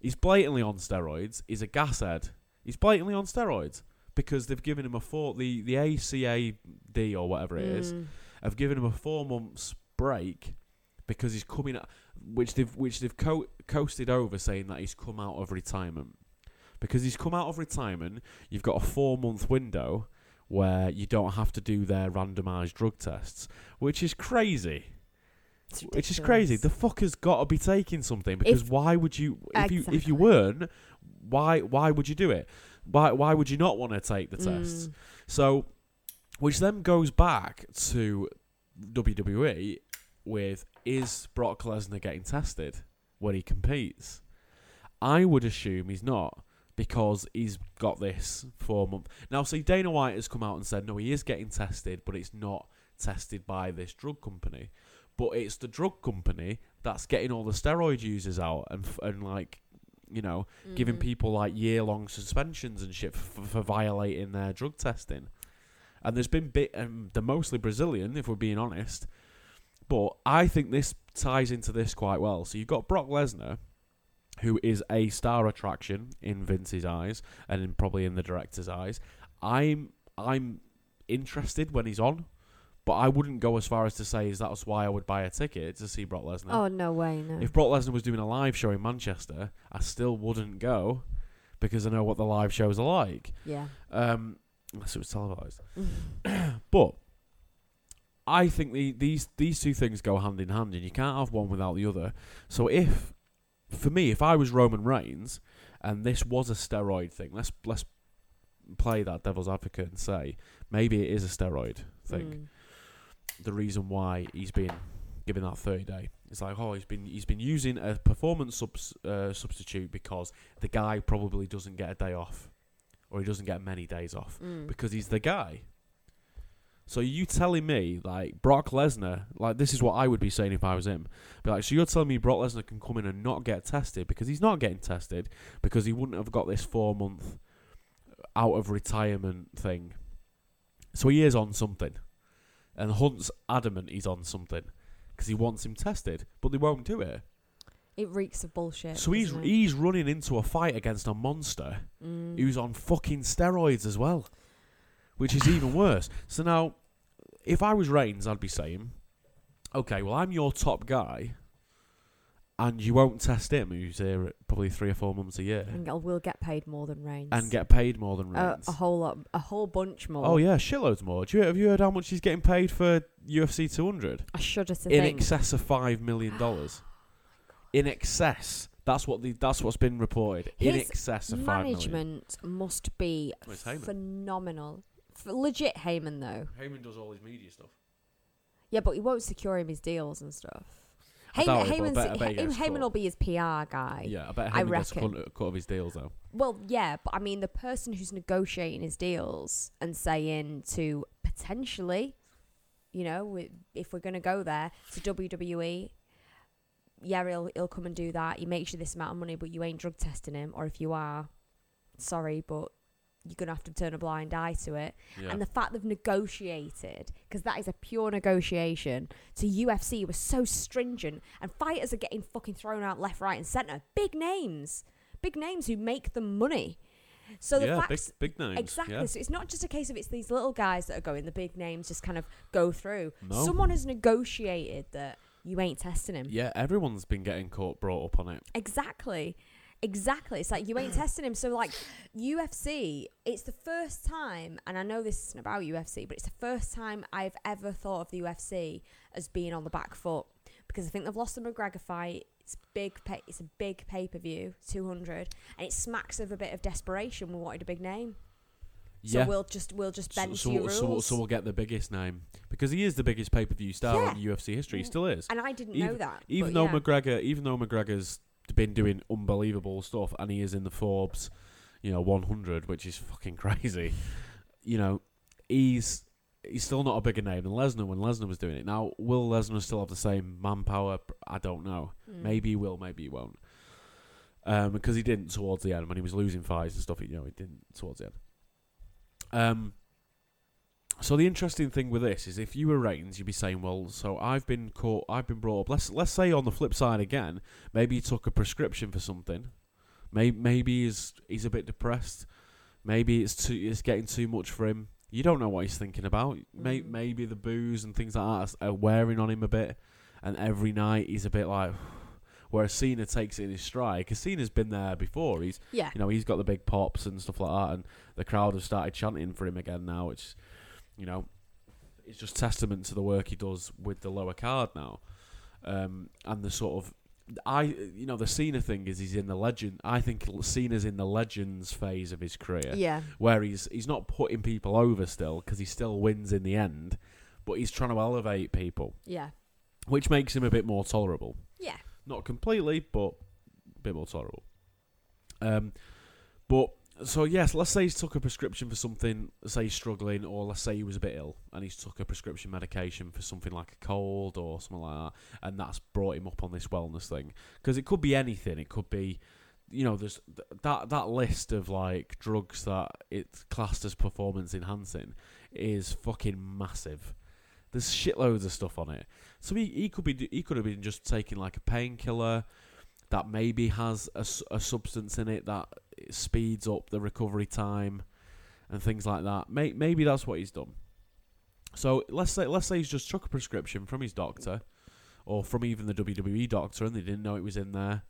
He's blatantly on steroids. He's a gas gashead. He's blatantly on steroids because they've given him a four the the ACAD or whatever it is Mm. have given him a four months break because he's coming out, which they've which they've co- coasted over saying that he's come out of retirement because he's come out of retirement. You've got a four month window where you don't have to do their randomized drug tests, which is crazy. Which is crazy. The fucker's got to be taking something because If- why would you? If you if you weren't, why why would you do it? Why why would you not want to take the tests? Mm. So, which then goes back to WWE with is Brock Lesnar getting tested when he competes? I would assume he's not because he's got this four month. Now, see, Dana White has come out and said no, he is getting tested, but it's not tested by this drug company. But it's the drug company that's getting all the steroid users out and and like you know giving Mhm. people like year long suspensions and shit for, for violating their drug testing. And there's been bit, um, they're mostly Brazilian, if we're being honest. But I think this ties into this quite well. So you've got Brock Lesnar, who is a star attraction in Vince's eyes and in probably in the director's eyes. I'm I'm interested when he's on, but I wouldn't go as far as to say is that's why I would buy a ticket to see Brock Lesnar. Oh no way, no. If Brock Lesnar was doing a live show in Manchester, I still wouldn't go because I know what the live shows are like. yeah. Um, unless it was televised. But I think the, these these two things go hand in hand, and you can't have one without the other. So if, for me, if I was Roman Reigns and this was a steroid thing, let's let's play that devil's advocate and say maybe it is a steroid thing Mm. the reason why he's been given that 30 day. It's like, oh, he's been he's been using a performance subs, uh, substitute because the guy probably doesn't get a day off, or he doesn't get many days off Mm. because he's the guy. So you telling me like Brock Lesnar, like this is what I would be saying if I was him. Be like, so you're telling me Brock Lesnar can come in and not get tested because he's not getting tested because he wouldn't have got this four month out of retirement thing. So he is on something, and Hunt's adamant he's on something because he wants him tested, but they won't do it. It reeks of bullshit. So he's it? he's running into a fight against a monster Mm. who's on fucking steroids as well, which is even worse. So now, if I was Reigns, I'd be saying, okay, well, I'm your top guy, and you won't test him, who's here probably three or four months a year, And will get paid more than Reigns. and get paid more than Reigns. a whole lot, a whole bunch more. Oh yeah, shitloads more. Do you have you heard how much he's getting paid for UFC 200? I shudder to In think. excess of five million dollars. In excess. That's what the that's what's been reported. In His excess of five million. Management must be Well, it's Heyman. phenomenal. F- legit Heyman though. Heyman does all his media stuff. Yeah, but he won't secure him his deals and stuff. I doubt it, but I Heyman's- bet- I bet he gets Heyman caught. will be his PR guy. Yeah, I bet I Heyman gets a reckon. cut, cut of his deals though. Well, yeah, but I mean, the person who's negotiating his deals and saying to potentially, you know, wi- if we're going to go there to WWE, yeah, he'll, he'll come and do that. He makes you this amount of money, but you ain't drug testing him. Or if you are, sorry, but you're going to have to turn a blind eye to it. Yeah. And the fact they've negotiated, because that is a pure negotiation, to UFC was so stringent, and fighters are getting fucking thrown out left, right, and centre. Big names, big names who make them money. So the yeah, big facts. big names. Exactly. Yeah. So it's not just a case of it's these little guys that are going, the big names just kind of go through. No. Someone has negotiated that you ain't testing him. Yeah, everyone's been getting caught brought up on it. Exactly. Exactly. It's like you ain't testing him. So like UFC, it's the first time, and I know this isn't about UFC, but it's the first time I've ever thought of the UFC as being on the back foot because I think they've lost the McGregor fight. It's big. Pay, it's a big pay per view, two hundred, and it smacks of a bit of desperation. We wanted a big name, so yeah. we'll just we'll just bend so, we'll- rules. so, we'll- so we'll get the biggest name because he is the biggest pay per view star Yeah. in UFC history. He still is. and I didn't even- know that. Even though yeah. McGregor, even though McGregor's been doing unbelievable stuff, and he is in the Forbes, you know, 100, which is fucking crazy. You know, he's he's still not a bigger name than Lesnar when Lesnar was doing it. Now, will Lesnar still have the same manpower? I don't know. Mm. Maybe he will, maybe he won't. Um, because he didn't towards the end when he was losing fights and stuff. You know, he didn't towards the end. Um. So the interesting thing with this is, if you were Reigns, you'd be saying, "Well, so I've been caught, I've been brought up." Let's let's say on the flip side again, maybe he took a prescription for something. Maybe maybe he's he's a bit depressed. Maybe it's too it's getting too much for him. You don't know what he's thinking about. May, Mm. maybe the booze and things like that are wearing on him a bit, and every night he's a bit like. Whereas Cena takes it in his stride, because Cena's been there before. He's yeah, you know, he's got the big pops and stuff like that, and the crowd have started chanting for him again now, which, you know, it's just testament to the work he does with the lower card now, um, and the sort of. I, you know, the Cena thing is he's in the legend. I think Cena's in the legends phase of his career, yeah, where he's he's not putting people over still because he still wins in the end, but he's trying to elevate people, yeah, which makes him a bit more tolerable. yeah. Not completely, but a bit more tolerable. Um, but so yes, let's say he's took a prescription for something, say he's struggling, or let's say he was a bit ill and he's took a prescription medication for something like a cold or something like that, and that's brought him up on this wellness thing. Because it could be anything. It could be, you know, there's th- that that list of like drugs that it's classed as performance enhancing is fucking massive. There's shitloads of stuff on it. So he, he could be he could have been just taking like a painkiller that maybe has a, a substance in it that speeds up the recovery time and things like that. May, maybe that's what he's done. So let's say let's say he's just took a prescription from his doctor or from even the WWE doctor and they didn't know it was in there.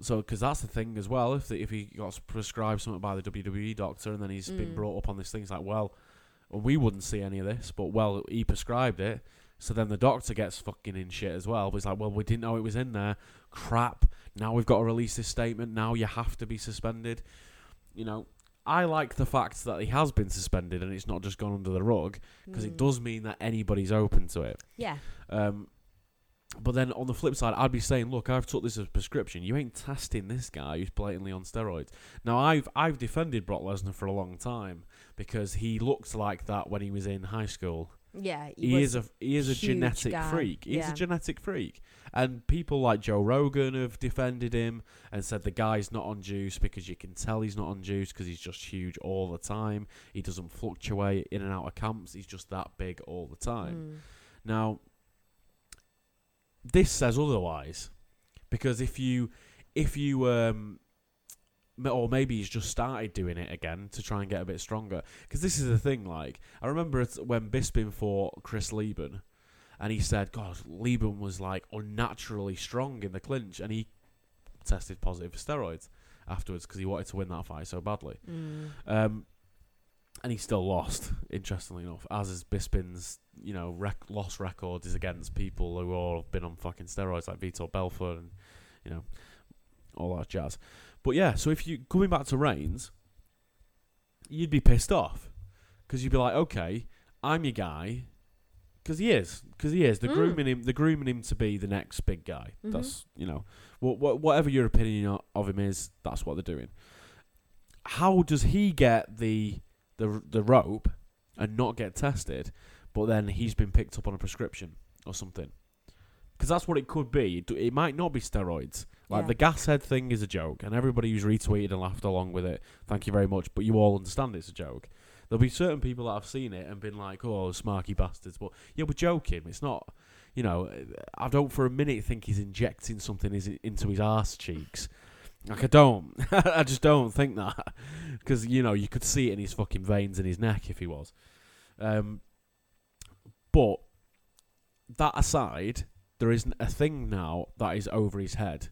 So because that's the thing as well. If the, if he got prescribed something by the WWE doctor and then he's been Mm. brought up on this thing, it's like well, we wouldn't see any of this, but well, he prescribed it. So then the doctor gets fucking in shit as well. But it's like, well, we didn't know it was in there. Crap. Now we've got to release this statement. Now you have to be suspended. You know, I like the fact that he has been suspended and it's not just gone under the rug because it Mm. does mean that anybody's open to it. Yeah, Um, but then on the flip side, I'd be saying, look, I've took this as a prescription. You ain't testing this guy who's blatantly on steroids. Now, I've I've defended Brock Lesnar for a long time because he looked like that when he was in high school. Yeah. He, was is a he is a genetic guy. freak. He's Yeah. a genetic freak, and people like Joe Rogan have defended him and said the guy's not on juice because you can tell he's not on juice because he's just huge all the time. He doesn't fluctuate in and out of camps. He's just that big all the time. Mm. Now, this says otherwise, because if you, if you, um, or maybe he's just started doing it again to try and get a bit stronger. Because this is the thing. Like I remember it when Bisping fought Chris Leben, and he said, "God, Lieben was like unnaturally strong in the clinch," and he tested positive for steroids afterwards because he wanted to win that fight so badly. Mm. Um, and he still lost, interestingly enough, as is Bisping's, you know, rec- loss record is against people who all have been on fucking steroids like Vitor Belfort and, you know, all that jazz. But yeah, so if you, coming back to Reigns, you'd be pissed off because you'd be like, okay, I'm your guy. Because he is, because he is. They're Mm. grooming him. They're grooming him to be the next big guy. Mhm. That's you know, wha- wha- whatever your opinion of him is, that's what they're doing. How does he get the the the rope and not get tested, but then he's been picked up on a prescription or something? Because that's what it could be. It, it might not be steroids. Like Yeah. the gas head thing is a joke, and everybody who's retweeted and laughed along with it, thank you very much. But you all understand it's a joke. There'll be certain people that have seen it and been like, "Oh, smarky bastards," but yeah, we're joking. It's not. You know, I don't for a minute think he's injecting something into his arse cheeks. Like I don't, I just don't think that because you know you could see it in his fucking veins in his neck if he was. Um, but that aside, there isn't a thing now that is over his head.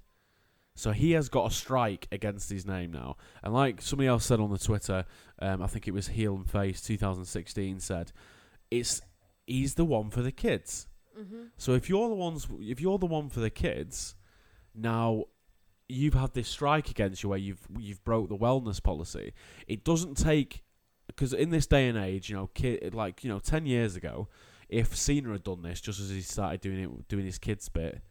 So he has got a strike against his name now. And like somebody else said on the Twitter, um, I think it was Heel and Face 2016 said, it's he's the one for the kids. Mm-hmm. So if you're the ones, if you're the one for the kids, now you've had this strike against you where you've you've broke the wellness policy. It doesn't take because in this day and age, you know, kid like you know, ten years ago, if Cena had done this just as he started doing it, doing his kids bit,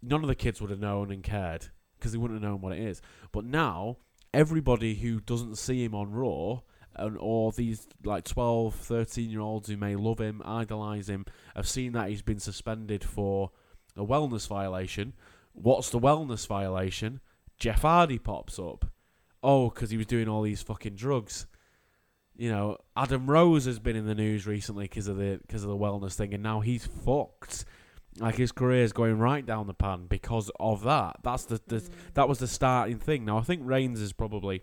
none of the kids would have known and cared because they wouldn't have known what it is. But now everybody who doesn't see him on Raw. And, or these like 12, 13 year olds who may love him, idolize him, have seen that he's been suspended for a wellness violation. What's the wellness violation? Jeff Hardy pops up. Oh, because he was doing all these fucking drugs. You know, Adam Rose has been in the news recently because of the because of the wellness thing, and now he's fucked. Like his career is going right down the pan because of that. That's the, the Mm. that was the starting thing. Now I think Reigns is probably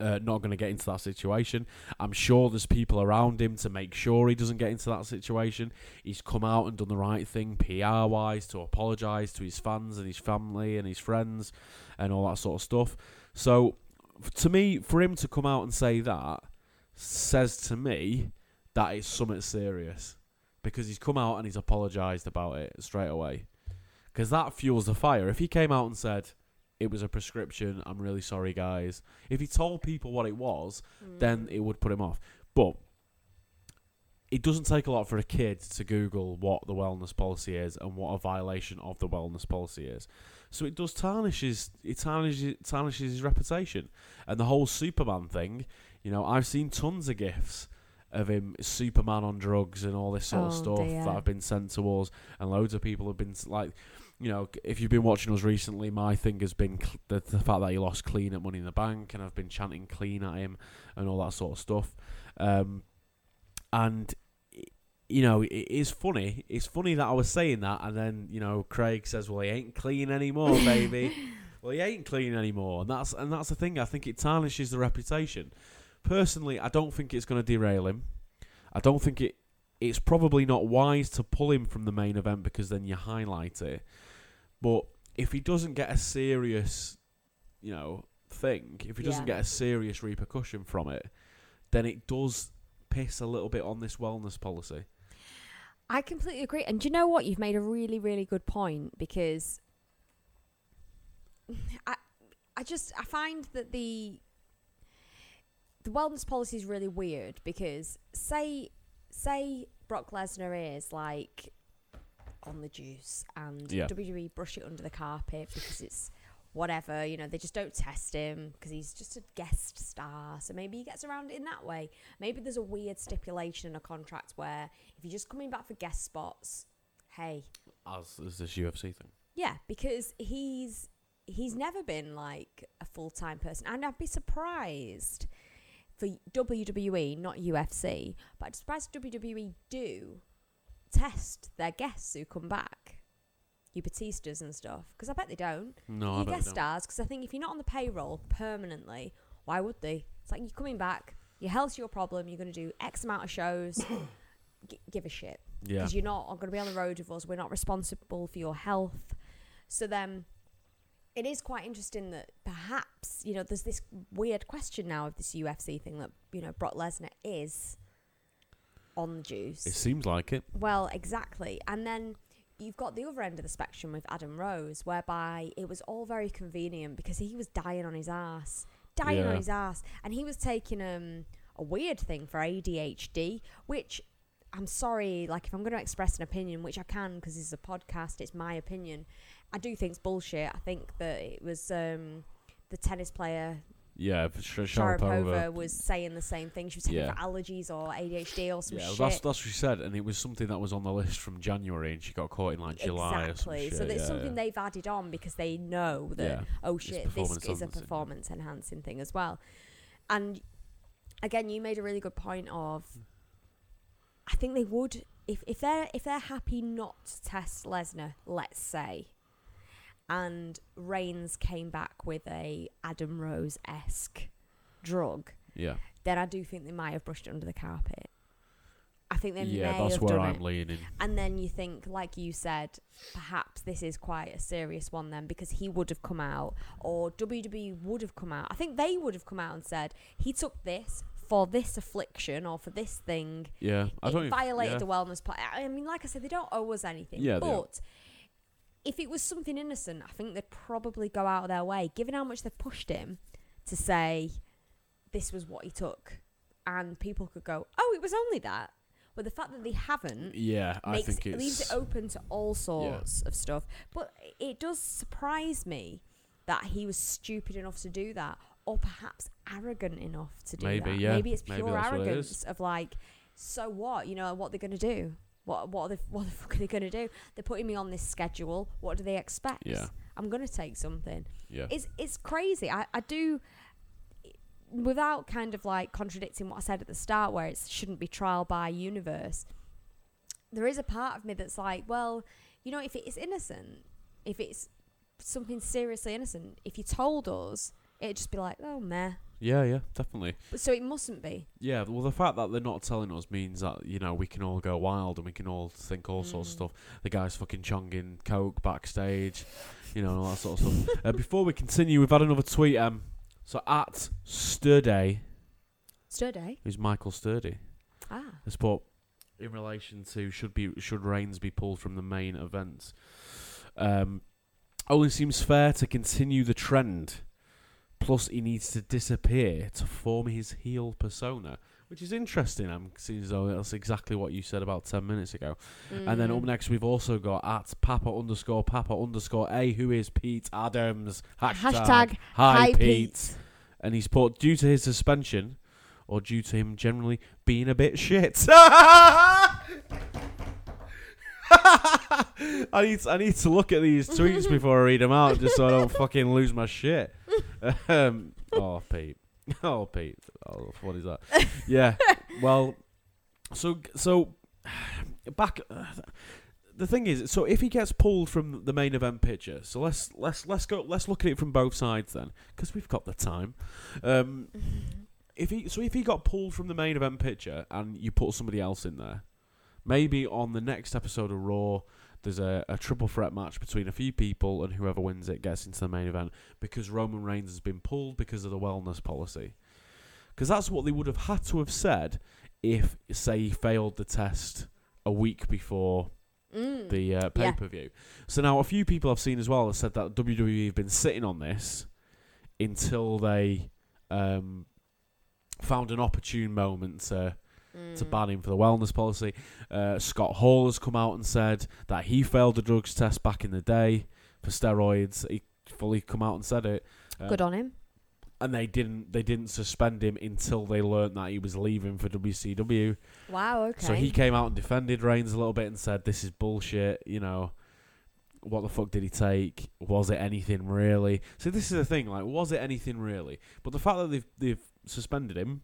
uh, not going to get into that situation. I'm sure there's people around him to make sure he doesn't get into that situation. He's come out and done the right thing PR wise to apologise to his fans and his family and his friends and all that sort of stuff. So f- to me, for him to come out and say that says to me that it's something serious because he's come out and he's apologised about it straight away. Because that fuels the fire. If he came out and said, it was a prescription. I'm really sorry, guys. If he told people what it was, then Mm. it would put him off. But it doesn't take a lot for a kid to Google what the wellness policy is and what a violation of the wellness policy is. So it does tarnish his it tarnishes tarnishes his reputation. And the whole Superman thing, you know, I've seen tons of gifs of him Superman on drugs and all this sort of Oh, stuff dear. that have been sent to us, and loads of people have been like you know, if you've been watching us recently, my thing has been cl- the, the fact that he lost clean at Money in the Bank, and I've been chanting clean at him and all that sort of stuff. Um, and you know, it is funny. It's funny that I was saying that, and then you know, Craig says, "Well, he ain't clean anymore, baby." well, he ain't clean anymore, and that's and that's the thing. I think it tarnishes the reputation. Personally, I don't think it's going to derail him. I don't think it. It's probably not wise to pull him from the main event because then you highlight it. But if he doesn't get a serious, you know, thing, if he doesn't get a serious repercussion from it, then it does piss a little bit on this wellness policy. I completely agree. And do you know what? You've made a really, really good point because I, I just I find that the the wellness policy is really weird because say say Brock Lesnar is like on the juice and Yeah. WWE brush it under the carpet because it's whatever you know they just don't test him because he's just a guest star so maybe he gets around it in that way maybe there's a weird stipulation in a contract where if you're just coming back for guest spots hey As is this UFC thing. yeah because he's he's never been like a full-time person and i'd be surprised for wwe not ufc but be surprised wwe do test their guests who come back your batistas and stuff because i bet they don't No, I your bet guest stars because I think if you're not on the payroll permanently, why would they? It's like you're coming back, your health's your problem, you're going to do X amount of shows. G- give a shit. Yeah. because you're not going to be on the road with us. We're not responsible for your health. So then it is quite interesting that perhaps, you know, there's this weird question now of this UFC thing that, you know, Brock Lesnar is on the juice. It seems like it. Well, exactly. And then you've got the other end of the spectrum with Adam Rose, whereby it was all very convenient because he was dying on his ass, dying on his ass, and he was taking um a weird thing for ADHD, which I'm sorry, like if I'm going to express an opinion, which I can because this is a podcast, it's my opinion. I do think it's bullshit. I think that it was um the tennis player Yeah, for Sh- Sharapova was saying the same thing. She was taking Yeah. for allergies or ADHD or some Yeah, shit. that's that's what she said, and it was something that was on the list from January, and she got caught in like July exactly. So it's yeah, something yeah. they've added on because they know that oh shit, this is a performance enhancing thing as well. And again, you made a really good point of I think they would if if they're if they're happy not to test Lesnar, let's say, and Reigns came back with a Adam Rose esque drug, Yeah, then I do think they might have brushed it under the carpet. I think they may have done it. yeah, may that's have where done I'm it. leaning. And then you think, like you said, perhaps this is quite a serious one then because he would have come out or WWE would have come out. I think they would have come out and said he took this for this affliction or for this thing. Yeah, I it don't even- violated yeah. the wellness part. I mean, like I said, they don't owe us anything. Yeah, they but if it was something innocent, I think they'd probably go out of their way, given how much they've pushed him, to say this was what he took. And people could go, oh, it was only that. But the fact that they haven't Yeah, I makes think it leaves it open to all sorts of stuff. But it does surprise me that he was stupid enough to do that, or perhaps arrogant enough to do Maybe, that. yeah. Maybe it's pure that's what it arrogance of like, so what? You know what they're gonna do? What what are they, what the fuck are they gonna do? They're putting me on this schedule. What do they expect? Yeah. I'm gonna take something. yeah, It's it's crazy. I, I do without kind of like contradicting what I said at the start where it shouldn't be trial by universe. There is a part of me that's like, well, you know, if it is innocent, if it's something seriously innocent, if you told us, it'd just be like, oh meh. Yeah, yeah, definitely. But so it mustn't be. Yeah, well, the fact that they're not telling us means that you know we can all go wild and we can all think all sorts of Mm. stuff. The guy's fucking chonging coke backstage, you know, and all that sort of stuff. uh, before we continue, we've had another tweet. Um, so at Sturday, Sturdy. who's Michael Sturdy, Ah. has put in relation to should be should Reigns be pulled from the main events. Um, only seems fair to continue the trend. Plus, he needs to disappear to form his heel persona, which is interesting. I'm seeing as though that's exactly what you said about ten minutes ago. And then up Mm. next, we've also got at Papa underscore Papa underscore A, who is Pete Adams. Hashtag, Hashtag hi, Hi, Pete. Pete. And he's put due to his suspension, or due to him generally being a bit shit. I need I need to look at these tweets before I read them out, just so I don't fucking lose my shit. Um, oh, Pete. Oh, Pete. Oh, what is that? Yeah. Well, so so back. Uh, the thing is, so if he gets pulled from the main event picture, so let's let's let's go let's look at it from both sides then, because we've got the time. Um, if he so if he got pulled from the main event picture and you put somebody else in there, maybe on the next episode of Raw, there's a, a triple threat match between a few people, and whoever wins it gets into the main event because Roman Reigns has been pulled because of the wellness policy. Because that's what they would have had to have said if, say, he failed the test a week before Mm. the uh, pay per view. So now a few people I've seen as well have said that WWE have been sitting on this until they um, found an opportune moment to to ban him for the wellness policy. Uh, Scott Hall has come out and said that he failed the drugs test back in the day for steroids. He fully come out and said it. Uh, Good on him. and they didn't they didn't suspend him until they learned that he was leaving for WCW. Wow. Okay. So he came out and defended Reigns a little bit and said, "This is bullshit." You know, what the fuck did he take? Was it anything really? So this is the thing. Like, was it anything really? But the fact that they've they've suspended him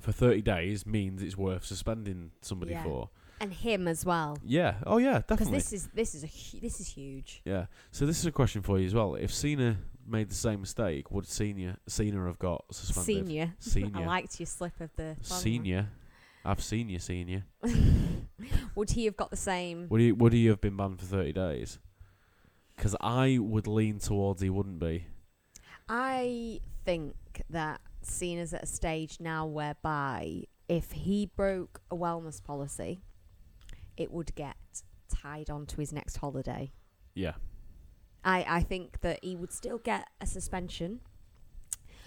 for thirty days means it's worth suspending somebody Yeah. for. and him as well. Yeah. Oh yeah, definitely. Because definitely. this is this is a hu- this is huge. yeah. So this is a question for you as well. If Cena made the same mistake, would Cena Cena have got suspended? Senior. Senior. I liked your slip of the. Senior. I've seen you, senior. would he have got the same? Would he would he have been banned for thirty days? Because I would lean towards he wouldn't be. I think that Cena's at a stage now whereby if he broke a wellness policy, it would get tied on to his next holiday. Yeah, I, I think that he would still get a suspension.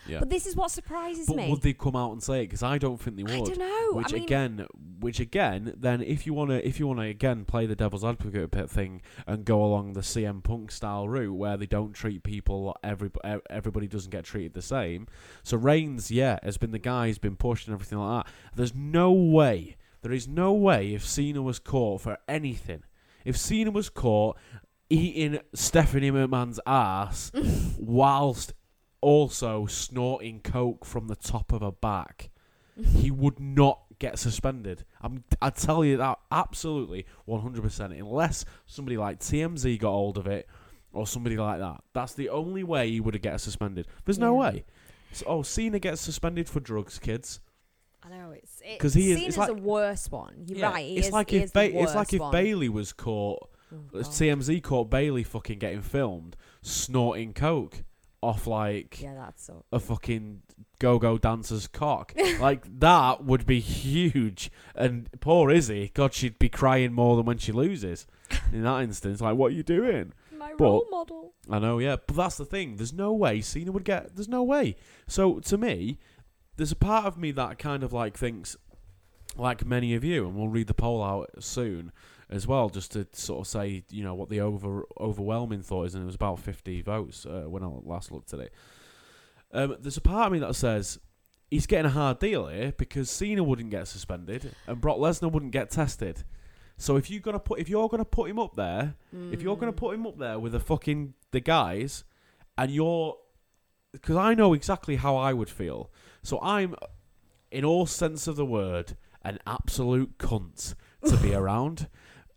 Yeah. But this is what surprises But me. would they come out and say it? Because I don't think they would. I don't know. Which I mean, again, which again, then if you wanna, if you wanna again play the devil's advocate bit thing and go along the CM Punk style route where they don't treat people, every everybody doesn't get treated the same. So Reigns, yeah, has been the guy who's been pushed and everything like that. There's no way, there is no way if Cena was caught for anything, if Cena was caught eating Stephanie McMahon's ass whilst also snorting coke from the top of her back he would not get suspended. I'm, I tell you that absolutely 100%. Unless somebody like TMZ got hold of it or somebody like that. That's the only way he would have get suspended. There's no Yeah. way. So, oh, Cena gets suspended for drugs, kids. I know it's it, 'Cause he is- Cena's like- the worst one. You're Yeah, right. It's is, like if ba- it's like if one. Bayley was caught. Oh, uh, TMZ caught Bayley fucking getting filmed snorting coke off like Yeah, that's so. a fucking go-go dancer's cock. like that would be huge. And poor Izzy, God, she'd be crying more than when she loses. In that instance, like, what are you doing? My But- role model. I know, yeah, but that's the thing. There's no way Cena would get. There's no way. So to me, there's a part of me that kind of like thinks, like many of you, and we'll read the poll out soon as well, just to sort of say, you know, what the over overwhelming thought is, and it was about 50 votes uh, when I last looked at it. Um, there's a part of me that says he's getting a hard deal here because Cena wouldn't get suspended and Brock Lesnar wouldn't get tested. So if you're gonna put if you're gonna put him up there, if you're gonna Mm. put him up there with the fucking the guys, and you're, because I know exactly how I would feel. So I'm, in all sense of the word, an absolute cunt to be around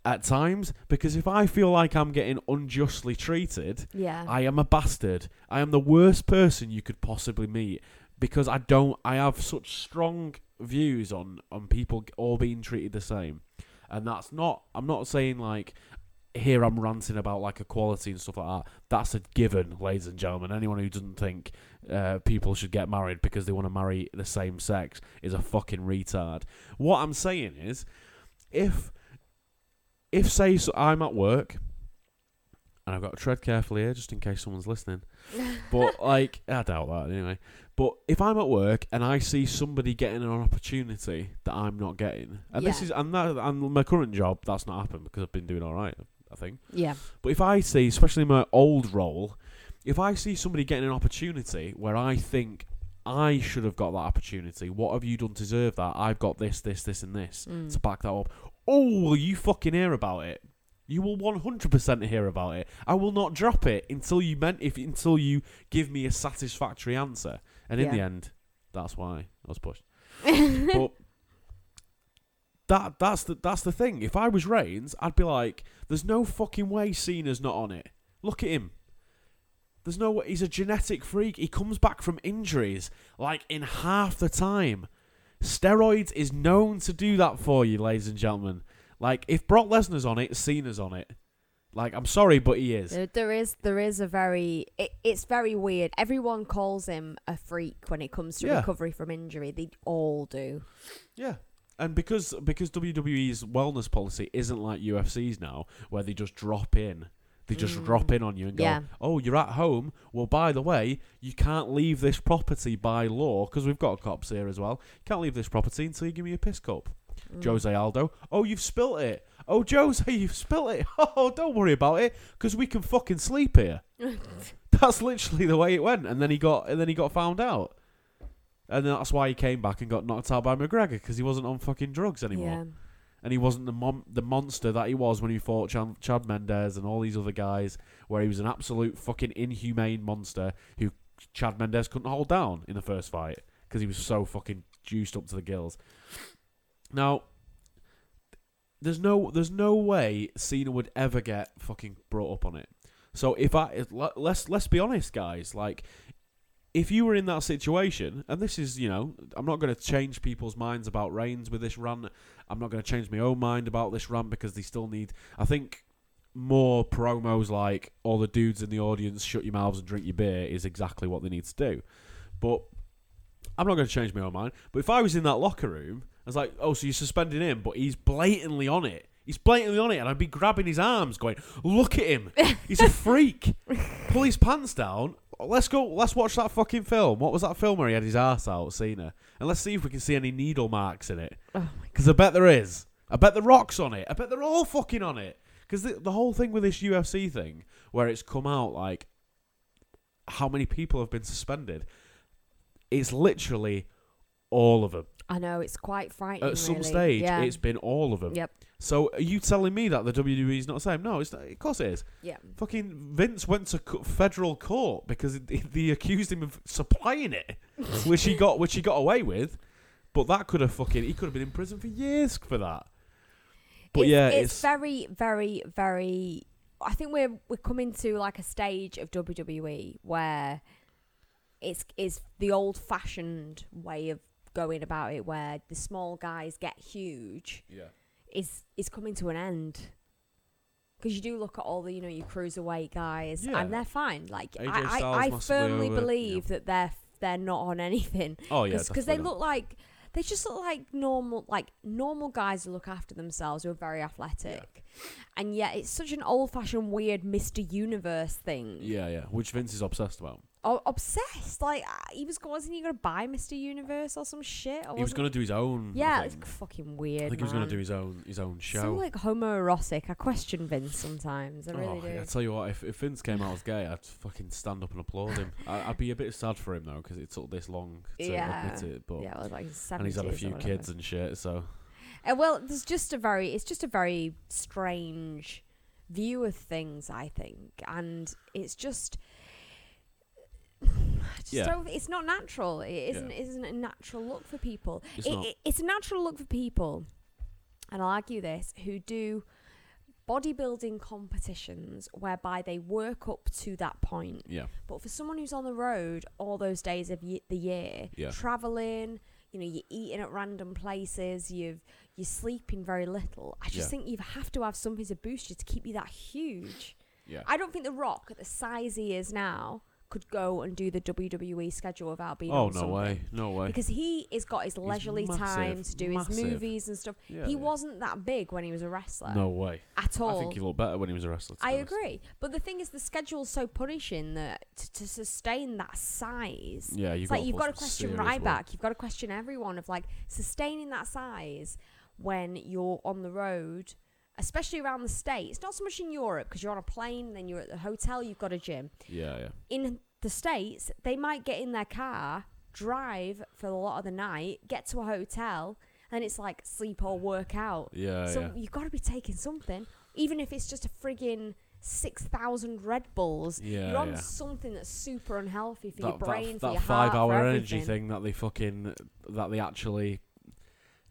at times. Because if I feel like I'm getting unjustly treated, Yeah. I am a bastard. I am the worst person you could possibly meet because I don't. I have such strong views on on people all being treated the same, and that's not. I'm not saying like here I'm ranting about like equality and stuff like that. That's a given, ladies and gentlemen. Anyone who doesn't think uh, people should get married because they want to marry the same sex is a fucking retard. What I'm saying is, if if say so I'm at work and I've got to tread carefully here just in case someone's listening. But like, I doubt that anyway. But if I'm at work and I see somebody getting an opportunity that I'm not getting, and this Yeah. is and that and my current job, that's not happened because I've been doing all right. I think. yeah. But if I see, especially in my old role, if I see somebody getting an opportunity where I think I should have got that opportunity, what have you done to deserve that? I've got this, this, this, and this Mm. to back that up. Oh, will you fucking hear about it? You will 100% hear about it. I will not drop it until you meant if until you give me a satisfactory answer. And in Yeah. the end, that's why I was pushed. but that that's the that's the thing. If I was Reigns, I'd be like, "There's no fucking way Cena's not on it. Look at him. There's no way. He's a genetic freak. He comes back from injuries like in half the time. Steroids is known to do that for you, ladies and gentlemen. Like if Brock Lesnar's on it, Cena's on it. Like I'm sorry, but he is. There, there is there is a very it, it's very weird. Everyone calls him a freak when it comes to Yeah. recovery from injury. They all do. Yeah. And because because WWE's wellness policy isn't like UFC's now, where they just drop in, they just Mm. drop in on you and go, Yeah. "Oh, you're at home. Well, by the way, you can't leave this property by law because we've got cops here as well. You can't leave this property until you give me a piss cup." Mm. Jose Aldo, "Oh, you've spilt it. Oh, Jose, you've spilt it. Oh, don't worry about it because we can fucking sleep here." That's literally the way it went, and then he got and then he got found out. And that's why he came back and got knocked out by McGregor because he wasn't on fucking drugs anymore Yeah. And he wasn't the mon- the monster that he was when he fought Chad, Chad Mendes and all these other guys, where he was an absolute fucking inhumane monster who Chad Mendes couldn't hold down in the first fight because he was so fucking juiced up to the gills. Now, there's no there's no way Cena would ever get fucking brought up on it. So if I let's let's be honest, guys, like if you were in that situation, and this is, you know, I'm not going to change people's minds about Reigns with this run. I'm not going to change my own mind about this run because they still need. I think more promos like all the dudes in the audience shut your mouths and drink your beer is exactly what they need to do. But I'm not going to change my own mind. But if I was in that locker room, I was like, oh, so you're suspending him, but he's blatantly on it. He's blatantly on it, and I'd be grabbing his arms, going, "Look at him! He's a freak! Pull his pants down. Let's go. Let's watch that fucking film. What was that film where he had his ass out, Cena? And let's see if we can see any needle marks in it. Oh Because I bet there is. I bet the Rock's on it. I bet they're all fucking on it. Because the, the whole thing with this UFC thing, where it's come out like how many people have been suspended, it's literally all of them. I know it's quite frightening. At some really. stage, yeah. it's been all of them. Yep. So are you telling me that the WWE is not the same? No, it's not, of course it is. Yeah. Fucking Vince went to co- federal court because they accused him of supplying it, which he got, which he got away with. But that could have fucking he could have been in prison for years for that. But it's, yeah, it's, it's, very, very, very. I think we're we're coming to like a stage of WWE where it's is the old fashioned way of going about it, where the small guys get huge, yeah, is is coming to an end. Because you do look at all the you know your cruiserweight guys, Yeah. and they're fine. Like AJ I, I, I firmly over, believe that they're they're not on anything oh yeah, because they not. look like they just look like normal like normal guys who look after themselves who are very athletic and yet it's such an old-fashioned weird mr universe thing Yeah, yeah, which Vince is obsessed about. Obsessed like uh, he was wasn't he gonna buy mr universe or some shit or He was going to do his own. yeah it's fucking weird I think he was going to do his own his own show. so like homoerotic i question vince sometimes i really oh, do I tell you what, if, if Vince came out as gay, I'd fucking stand up and applaud him. I, I'd be a bit sad for him though, because it took this long to Yeah. admit it. But yeah, it was like 70s and he's had a few kids and shit. So Uh, well, there's just a very, it's just a very strange view of things, I think, and it's just, just Yeah. don't, it's not natural. It isn't, Yeah. isn't a natural look for people. It's It- it- it's a natural look for people, and I'll argue this, who do bodybuilding competitions whereby they work up to that point. yeah, But for someone who's on the road all those days of ye- the year, Yeah. traveling, you know, you're eating at random places, you've you're sleeping very little. I just Yeah. think you have to have something to boost you to keep you that huge. yeah. I don't think The Rock, at the size he is now, could go and do the WWE schedule without being oh on no something. way, no way. Because he has got his leisurely massive, time to do massive. his movies and stuff. Yeah, he yeah. wasn't that big when he was a wrestler No way. at all. I think he looked better when he was a wrestler. I honest. agree, but the thing is, the schedule's so punishing that t- to sustain that size, Yeah, you've it's got like you've got to question serious work. Ryback, you've got to question everyone of like sustaining that size when you're on the road, especially around the states. Not so much in Europe because you're on a plane, then you're at the hotel, you've got a gym. Yeah, yeah. In the states, they might get in their car, drive for a lot of the night, get to a hotel, and it's like sleep or work out. Yeah, So yeah. you've got to be taking something, even if it's just a friggin' six thousand Red Bulls. Yeah, you're on yeah. something that's super unhealthy for your That, brain, that, for that your five heart, hour energy thing that they fucking that they actually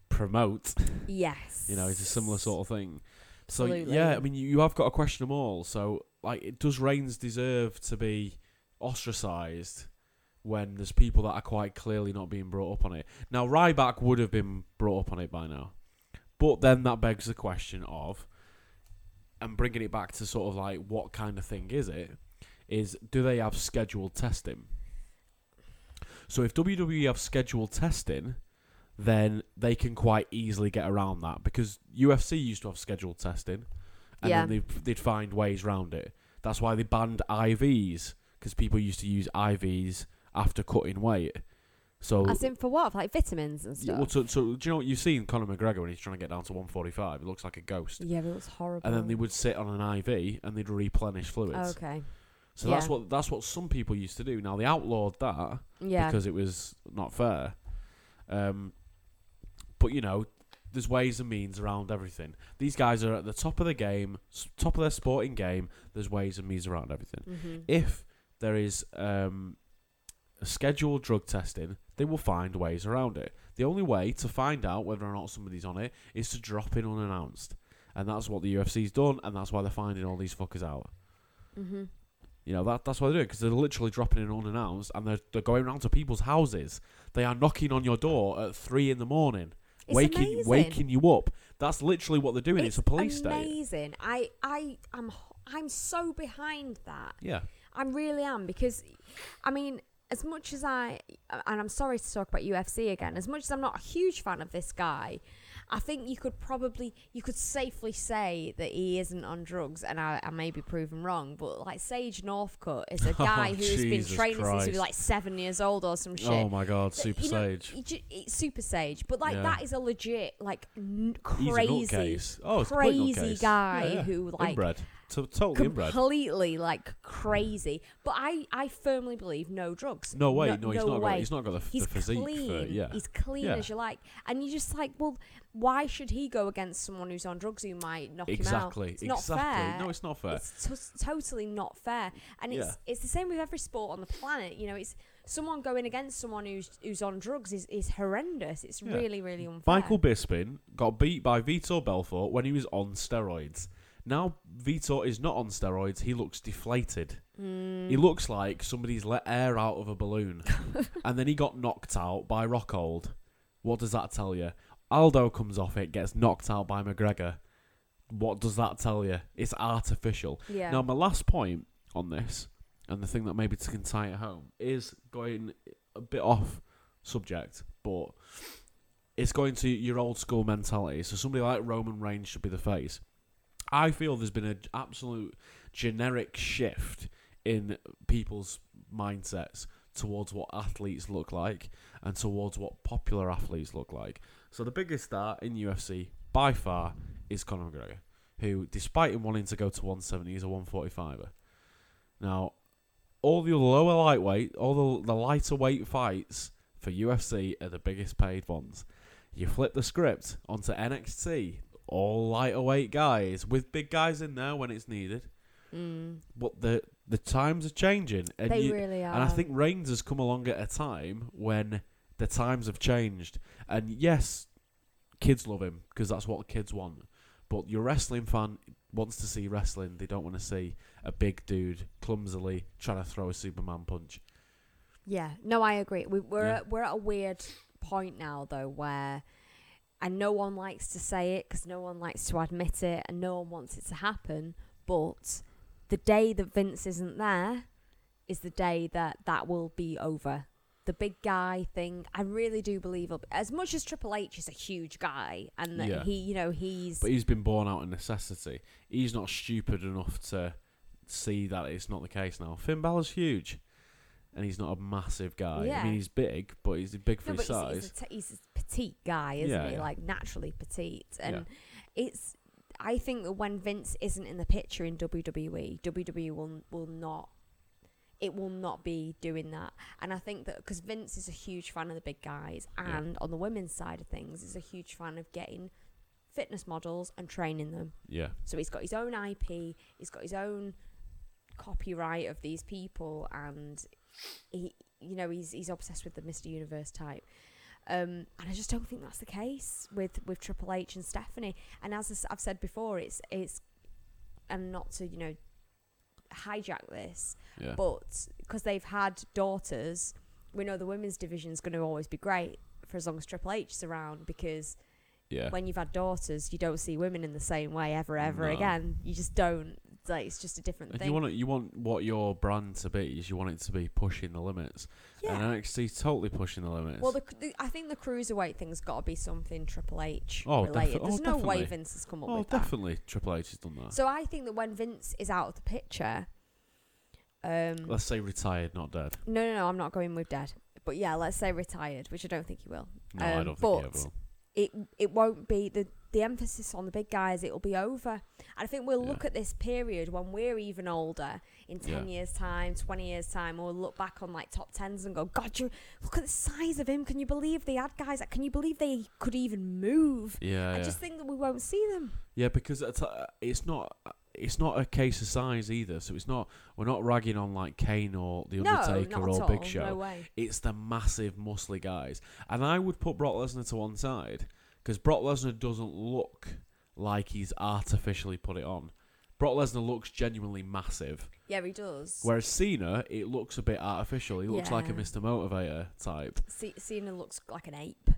promote. Yes, You know, it's a similar sort of thing. So yeah, I mean, you, you have got to question them all. So like, it does Reigns deserve to be ostracized when there's people that are quite clearly not being brought up on it? Now Ryback would have been brought up on it by now, but then that begs the question of, and bringing it back to sort of like what kind of thing is it? Is do they have scheduled testing? So if WWE have scheduled testing, then they can quite easily get around that because UFC used to have scheduled testing, and Yeah. then they'd, they'd find ways around it. That's why they banned IVs because people used to use IVs after cutting weight. So, As in for what? Like vitamins and yeah, stuff. well, so, so do you know what you've seen Conor McGregor when he's trying to get down to 145? It looks like a ghost. yeah, it was horrible. And then they would sit on an IV and they'd replenish fluids. Okay. So that's what that's what some people used to do. Now they outlawed that Yeah. because it was not fair. Um, but you know, there's ways and means around everything. These guys are at the top of the game, top of their sporting game. There's ways and means around everything. hmm If there is um, a scheduled drug testing, they will find ways around it. The only way to find out whether or not somebody's on it is to drop in unannounced, and that's what the UFC's done, and that's why they're finding all these fuckers out. hmm You know that that's what they're doing because they're literally dropping in unannounced and they're they're going around to people's houses. They are knocking on your door at three in the morning, It's waking amazing. waking you up. That's literally what they're doing. It's, a police state. amazing. I I am I'm so behind that. Yeah, I really am because, I mean, as much as I and I'm sorry to talk about UFC again, as much as I'm not a huge fan of this guy, I think you could probably you could safely say that he isn't on drugs, and I, I may be proven wrong, but like Sage Northcutt is a oh, guy Oh, who's been Jesus training since he was like seven years old or some shit. Oh my God, That, Super know, Sage. ju- it's super sage, but like Yeah. that is a legit like n- crazy. Oh, crazy guy Yeah, yeah. who like inbred. To- totally inbred. completely like crazy. But I, I firmly believe no drugs. No way. No, he's no not. way. Got, he's not got the, f- He's the physique clean. for. Yeah. He's clean Yeah. as you like, and you're just like, well, why should he go against someone who's on drugs who might knock him out? exactly. It's not exactly. No, it's not fair. It's t- totally not fair, and it's Yeah. it's the same with every sport on the planet. You know, it's someone going against someone who's who's on drugs is, is horrendous. It's Yeah. really really unfair. Michael Bisping got beat by Vitor Belfort when he was on steroids. Now Vitor is not on steroids. He looks deflated. Mm. He looks like somebody's let air out of a balloon, and then he got knocked out by Rockhold. What does that tell you? Aldo comes off it, gets knocked out by McGregor. What does that tell you? It's artificial. yeah. Now, my last point on this, and the thing that maybe can tie it home, is going a bit off subject, but it's going to your old school mentality. So somebody like Roman Reigns should be the face. I feel there's been an absolute generic shift in people's mindsets towards what athletes look like and towards what popular athletes look like. So the biggest star in UFC by far is Conor McGregor, who, despite him wanting to go to 170, is a 145er. Now, all the lower lightweight, all the, the lighter weight fights for UFC are the biggest paid ones. You flip the script onto NXT, all lighter weight guys with big guys in there when it's needed. Mm. But the the times are changing, and They you, really are. and I think Reigns has come along at a time when the times have changed. And yes, kids love him because that's what kids want. But your wrestling fan wants to see wrestling. They don't want to see a big dude clumsily trying to throw a Superman punch. Yeah, no, I agree. We, we're Yeah. at, we're at a weird point now though, where and no one likes to say it because no one likes to admit it, and no one wants it to happen. But the day that Vince isn't there is the day that that will be over. The big guy thing, I really do believe. As much as Triple H is a huge guy, and that Yeah. he, you know, he's But he's been born out of necessity. He's not stupid enough to see that it's not the case now. Finn Balor's huge. And he's not a massive guy. I Yeah. mean, he's big, but he's big for his but size. he's, a t- he's petite guy, isn't Yeah, he? yeah. Like naturally petite, and Yeah. it's. I think that when Vince isn't in the picture in WWE, WWE will will not. It will not be doing that, and I think that because Vince is a huge fan of the big guys, and on the women's side of things, is a huge fan of getting fitness models and training them. yeah. So he's got his own IP, he's got his own copyright of these people, and he, you know, he's he's obsessed with the Mr. Universe type. Um, and I just don't think that's the case with with Triple H and Stephanie. And as I've said before, it's it's and not to you know hijack this, Yeah. but because they've had daughters, we know the women's division is going to always be great for as long as Triple H is around because yeah. when you've had daughters, you don't see women in the same way ever, ever No. again. You just don't. Like it's just a different And thing. you want it, you want what your brand to be is you want it to be pushing the limits. yeah. And NXT's totally pushing the limits. well, the, the, I think the cruiserweight thing's got to be something Triple H Oh, related. defi- oh, There's no way. Vince has come up oh, with that. definitely Triple H has done that. So I think that when Vince is out of the picture, um, Let's say retired, not dead. no, no, no, I'm not going with dead. But yeah, let's say retired, which I don't think he will. No, I Um, don't think he will. It it won't be the the emphasis on the big guys it'll be over and i think we'll Yeah. look at this period when we're even older in 10 Yeah. years time 20 years time we'll look back on like top 10s and go god you look at the size of him can you believe they had guys can you believe they could even move Yeah, i yeah. just think that we won't see them yeah, because it's, uh, it's not it's not a case of size either. So it's not we're not ragging on like Kane or the no Undertaker or Big Show. no way It's the massive, muscly guys. And I would put Brock Lesnar to one side because Brock Lesnar doesn't look like he's artificially put it on. Brock Lesnar looks genuinely massive, Yeah, he does. whereas Cena it looks a bit artificial. He looks like a Mr. Motivator type. C- Cena looks like an ape.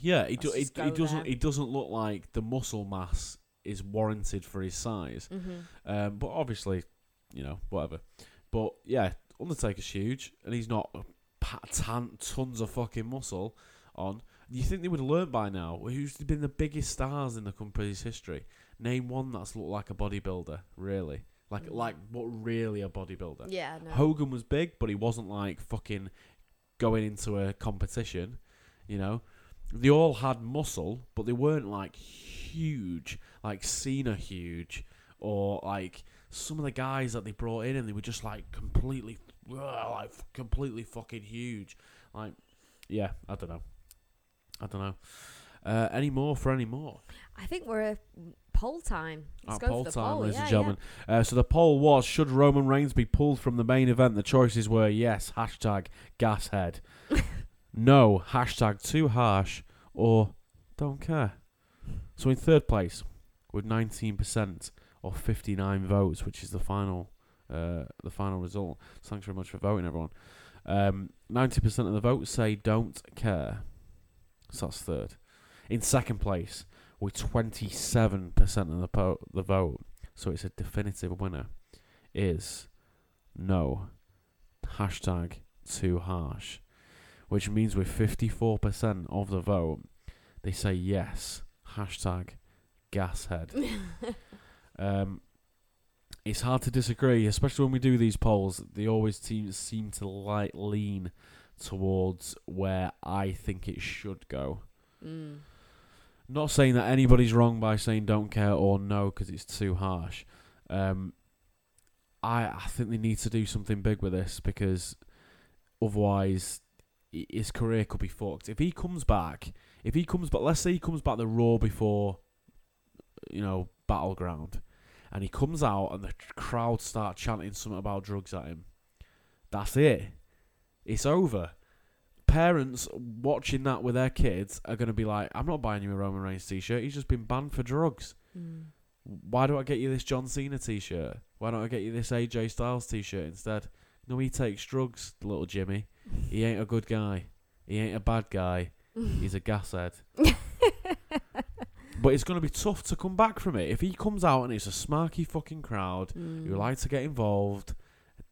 Yeah, he, do, he, he doesn't he doesn't look like the muscle mass is warranted for his size. Mm-hmm. Um, but obviously, you know, whatever. But yeah, Undertaker's huge, and he's not tan- tons of fucking muscle on. You think they would have learned by now? Who's been the biggest stars in the company's history? Name one that's looked like a bodybuilder, really. Like, Mm. like what really a bodybuilder? Yeah, no. Hogan was big, but he wasn't like fucking going into a competition. You know, they all had muscle, but they weren't like huge, like Cena huge, or like some of the guys that they brought in, and they were just like completely, like completely fucking huge. Like, yeah, I don't know, I don't know. Uh, any more for any more? I think we're a poll time. Let's At go poll for the time, poll. ladies yeah, and gentlemen. Uh, so the poll was: Should Roman Reigns be pulled from the main event? The choices were yes, hashtag gashead, no, hashtag too harsh, or don't care. So in third place, with 19% or 59 votes, which is the final, uh, the final result. Thanks very much for voting, everyone. Um, 90% of the votes say don't care. So that's third. In second place, with 27% of the po- the vote, so it's a definitive winner, is no. Hashtag too harsh. Which means with 54% of the vote, they say yes. Hashtag gashead. um, it's hard to disagree, especially when we do these polls. They always seem, seem to like lean towards where I think it should go. Mm. Not saying that anybody's wrong by saying don't care or no because it's too harsh. Um, I I think they need to do something big with this because otherwise his career could be fucked. If he comes back, if he comes back, let's say he comes back the Raw before, you know, Battleground, and he comes out and the crowd start chanting something about drugs at him. That's it. It's over parents watching that with their kids are going to be like, I'm not buying you a Roman Reigns t shirt. He's just been banned for drugs. Mm. Why do I get you this John Cena t shirt? Why don't I get you this AJ Styles t shirt instead? No, he takes drugs, little Jimmy. He ain't a good guy. He ain't a bad guy. He's a gashead. but it's going to be tough to come back from it. If he comes out and it's a smarky fucking crowd Mm. who like to get involved,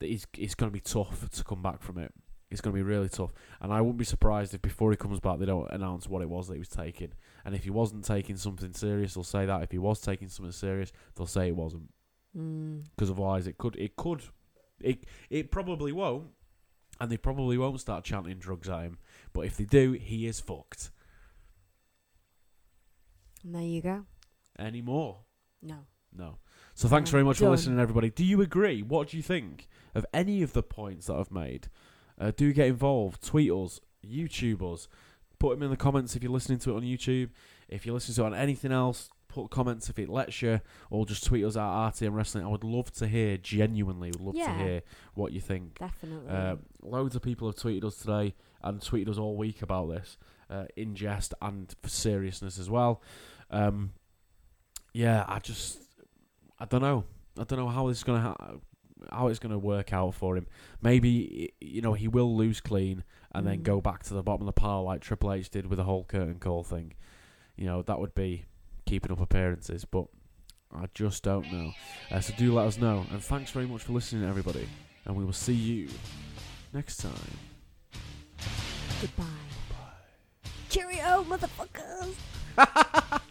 it's, it's going to be tough to come back from it. It's going to be really tough. And I wouldn't be surprised if before he comes back, they don't announce what it was that he was taking. And if he wasn't taking something serious, they'll say that. If he was taking something serious, they'll say it wasn't. Mm. Because otherwise, it could, it could, it, it probably won't. And they probably won't start chanting drugs at him. But if they do, he is fucked. And there you go. Any more? No. No. So thanks very much for done. listening, everybody. Do you agree? What do you think of any of the points that I've made? Uh, do get involved. Tweet us, YouTube us. Put them in the comments if you're listening to it on YouTube. If you're listening to it on anything else, put comments if it lets you, or just tweet us at RTM Wrestling. I would love to hear, genuinely, would love to hear what you think. Definitely. Uh, loads of people have tweeted us today and tweeted us all week about this, uh, in jest and for seriousness as well. Um, yeah, I just, I don't know. I don't know how this is gonna ha- how it's gonna work out for him. Maybe you know he will lose clean and then Mm. go back to the bottom of the pile like Triple H did with the whole curtain call thing. You know that would be keeping up appearances, but I just don't know. Uh, so do let us know, and thanks very much for listening, everybody. And we will see you next time. Goodbye. Cheerio, motherfuckers.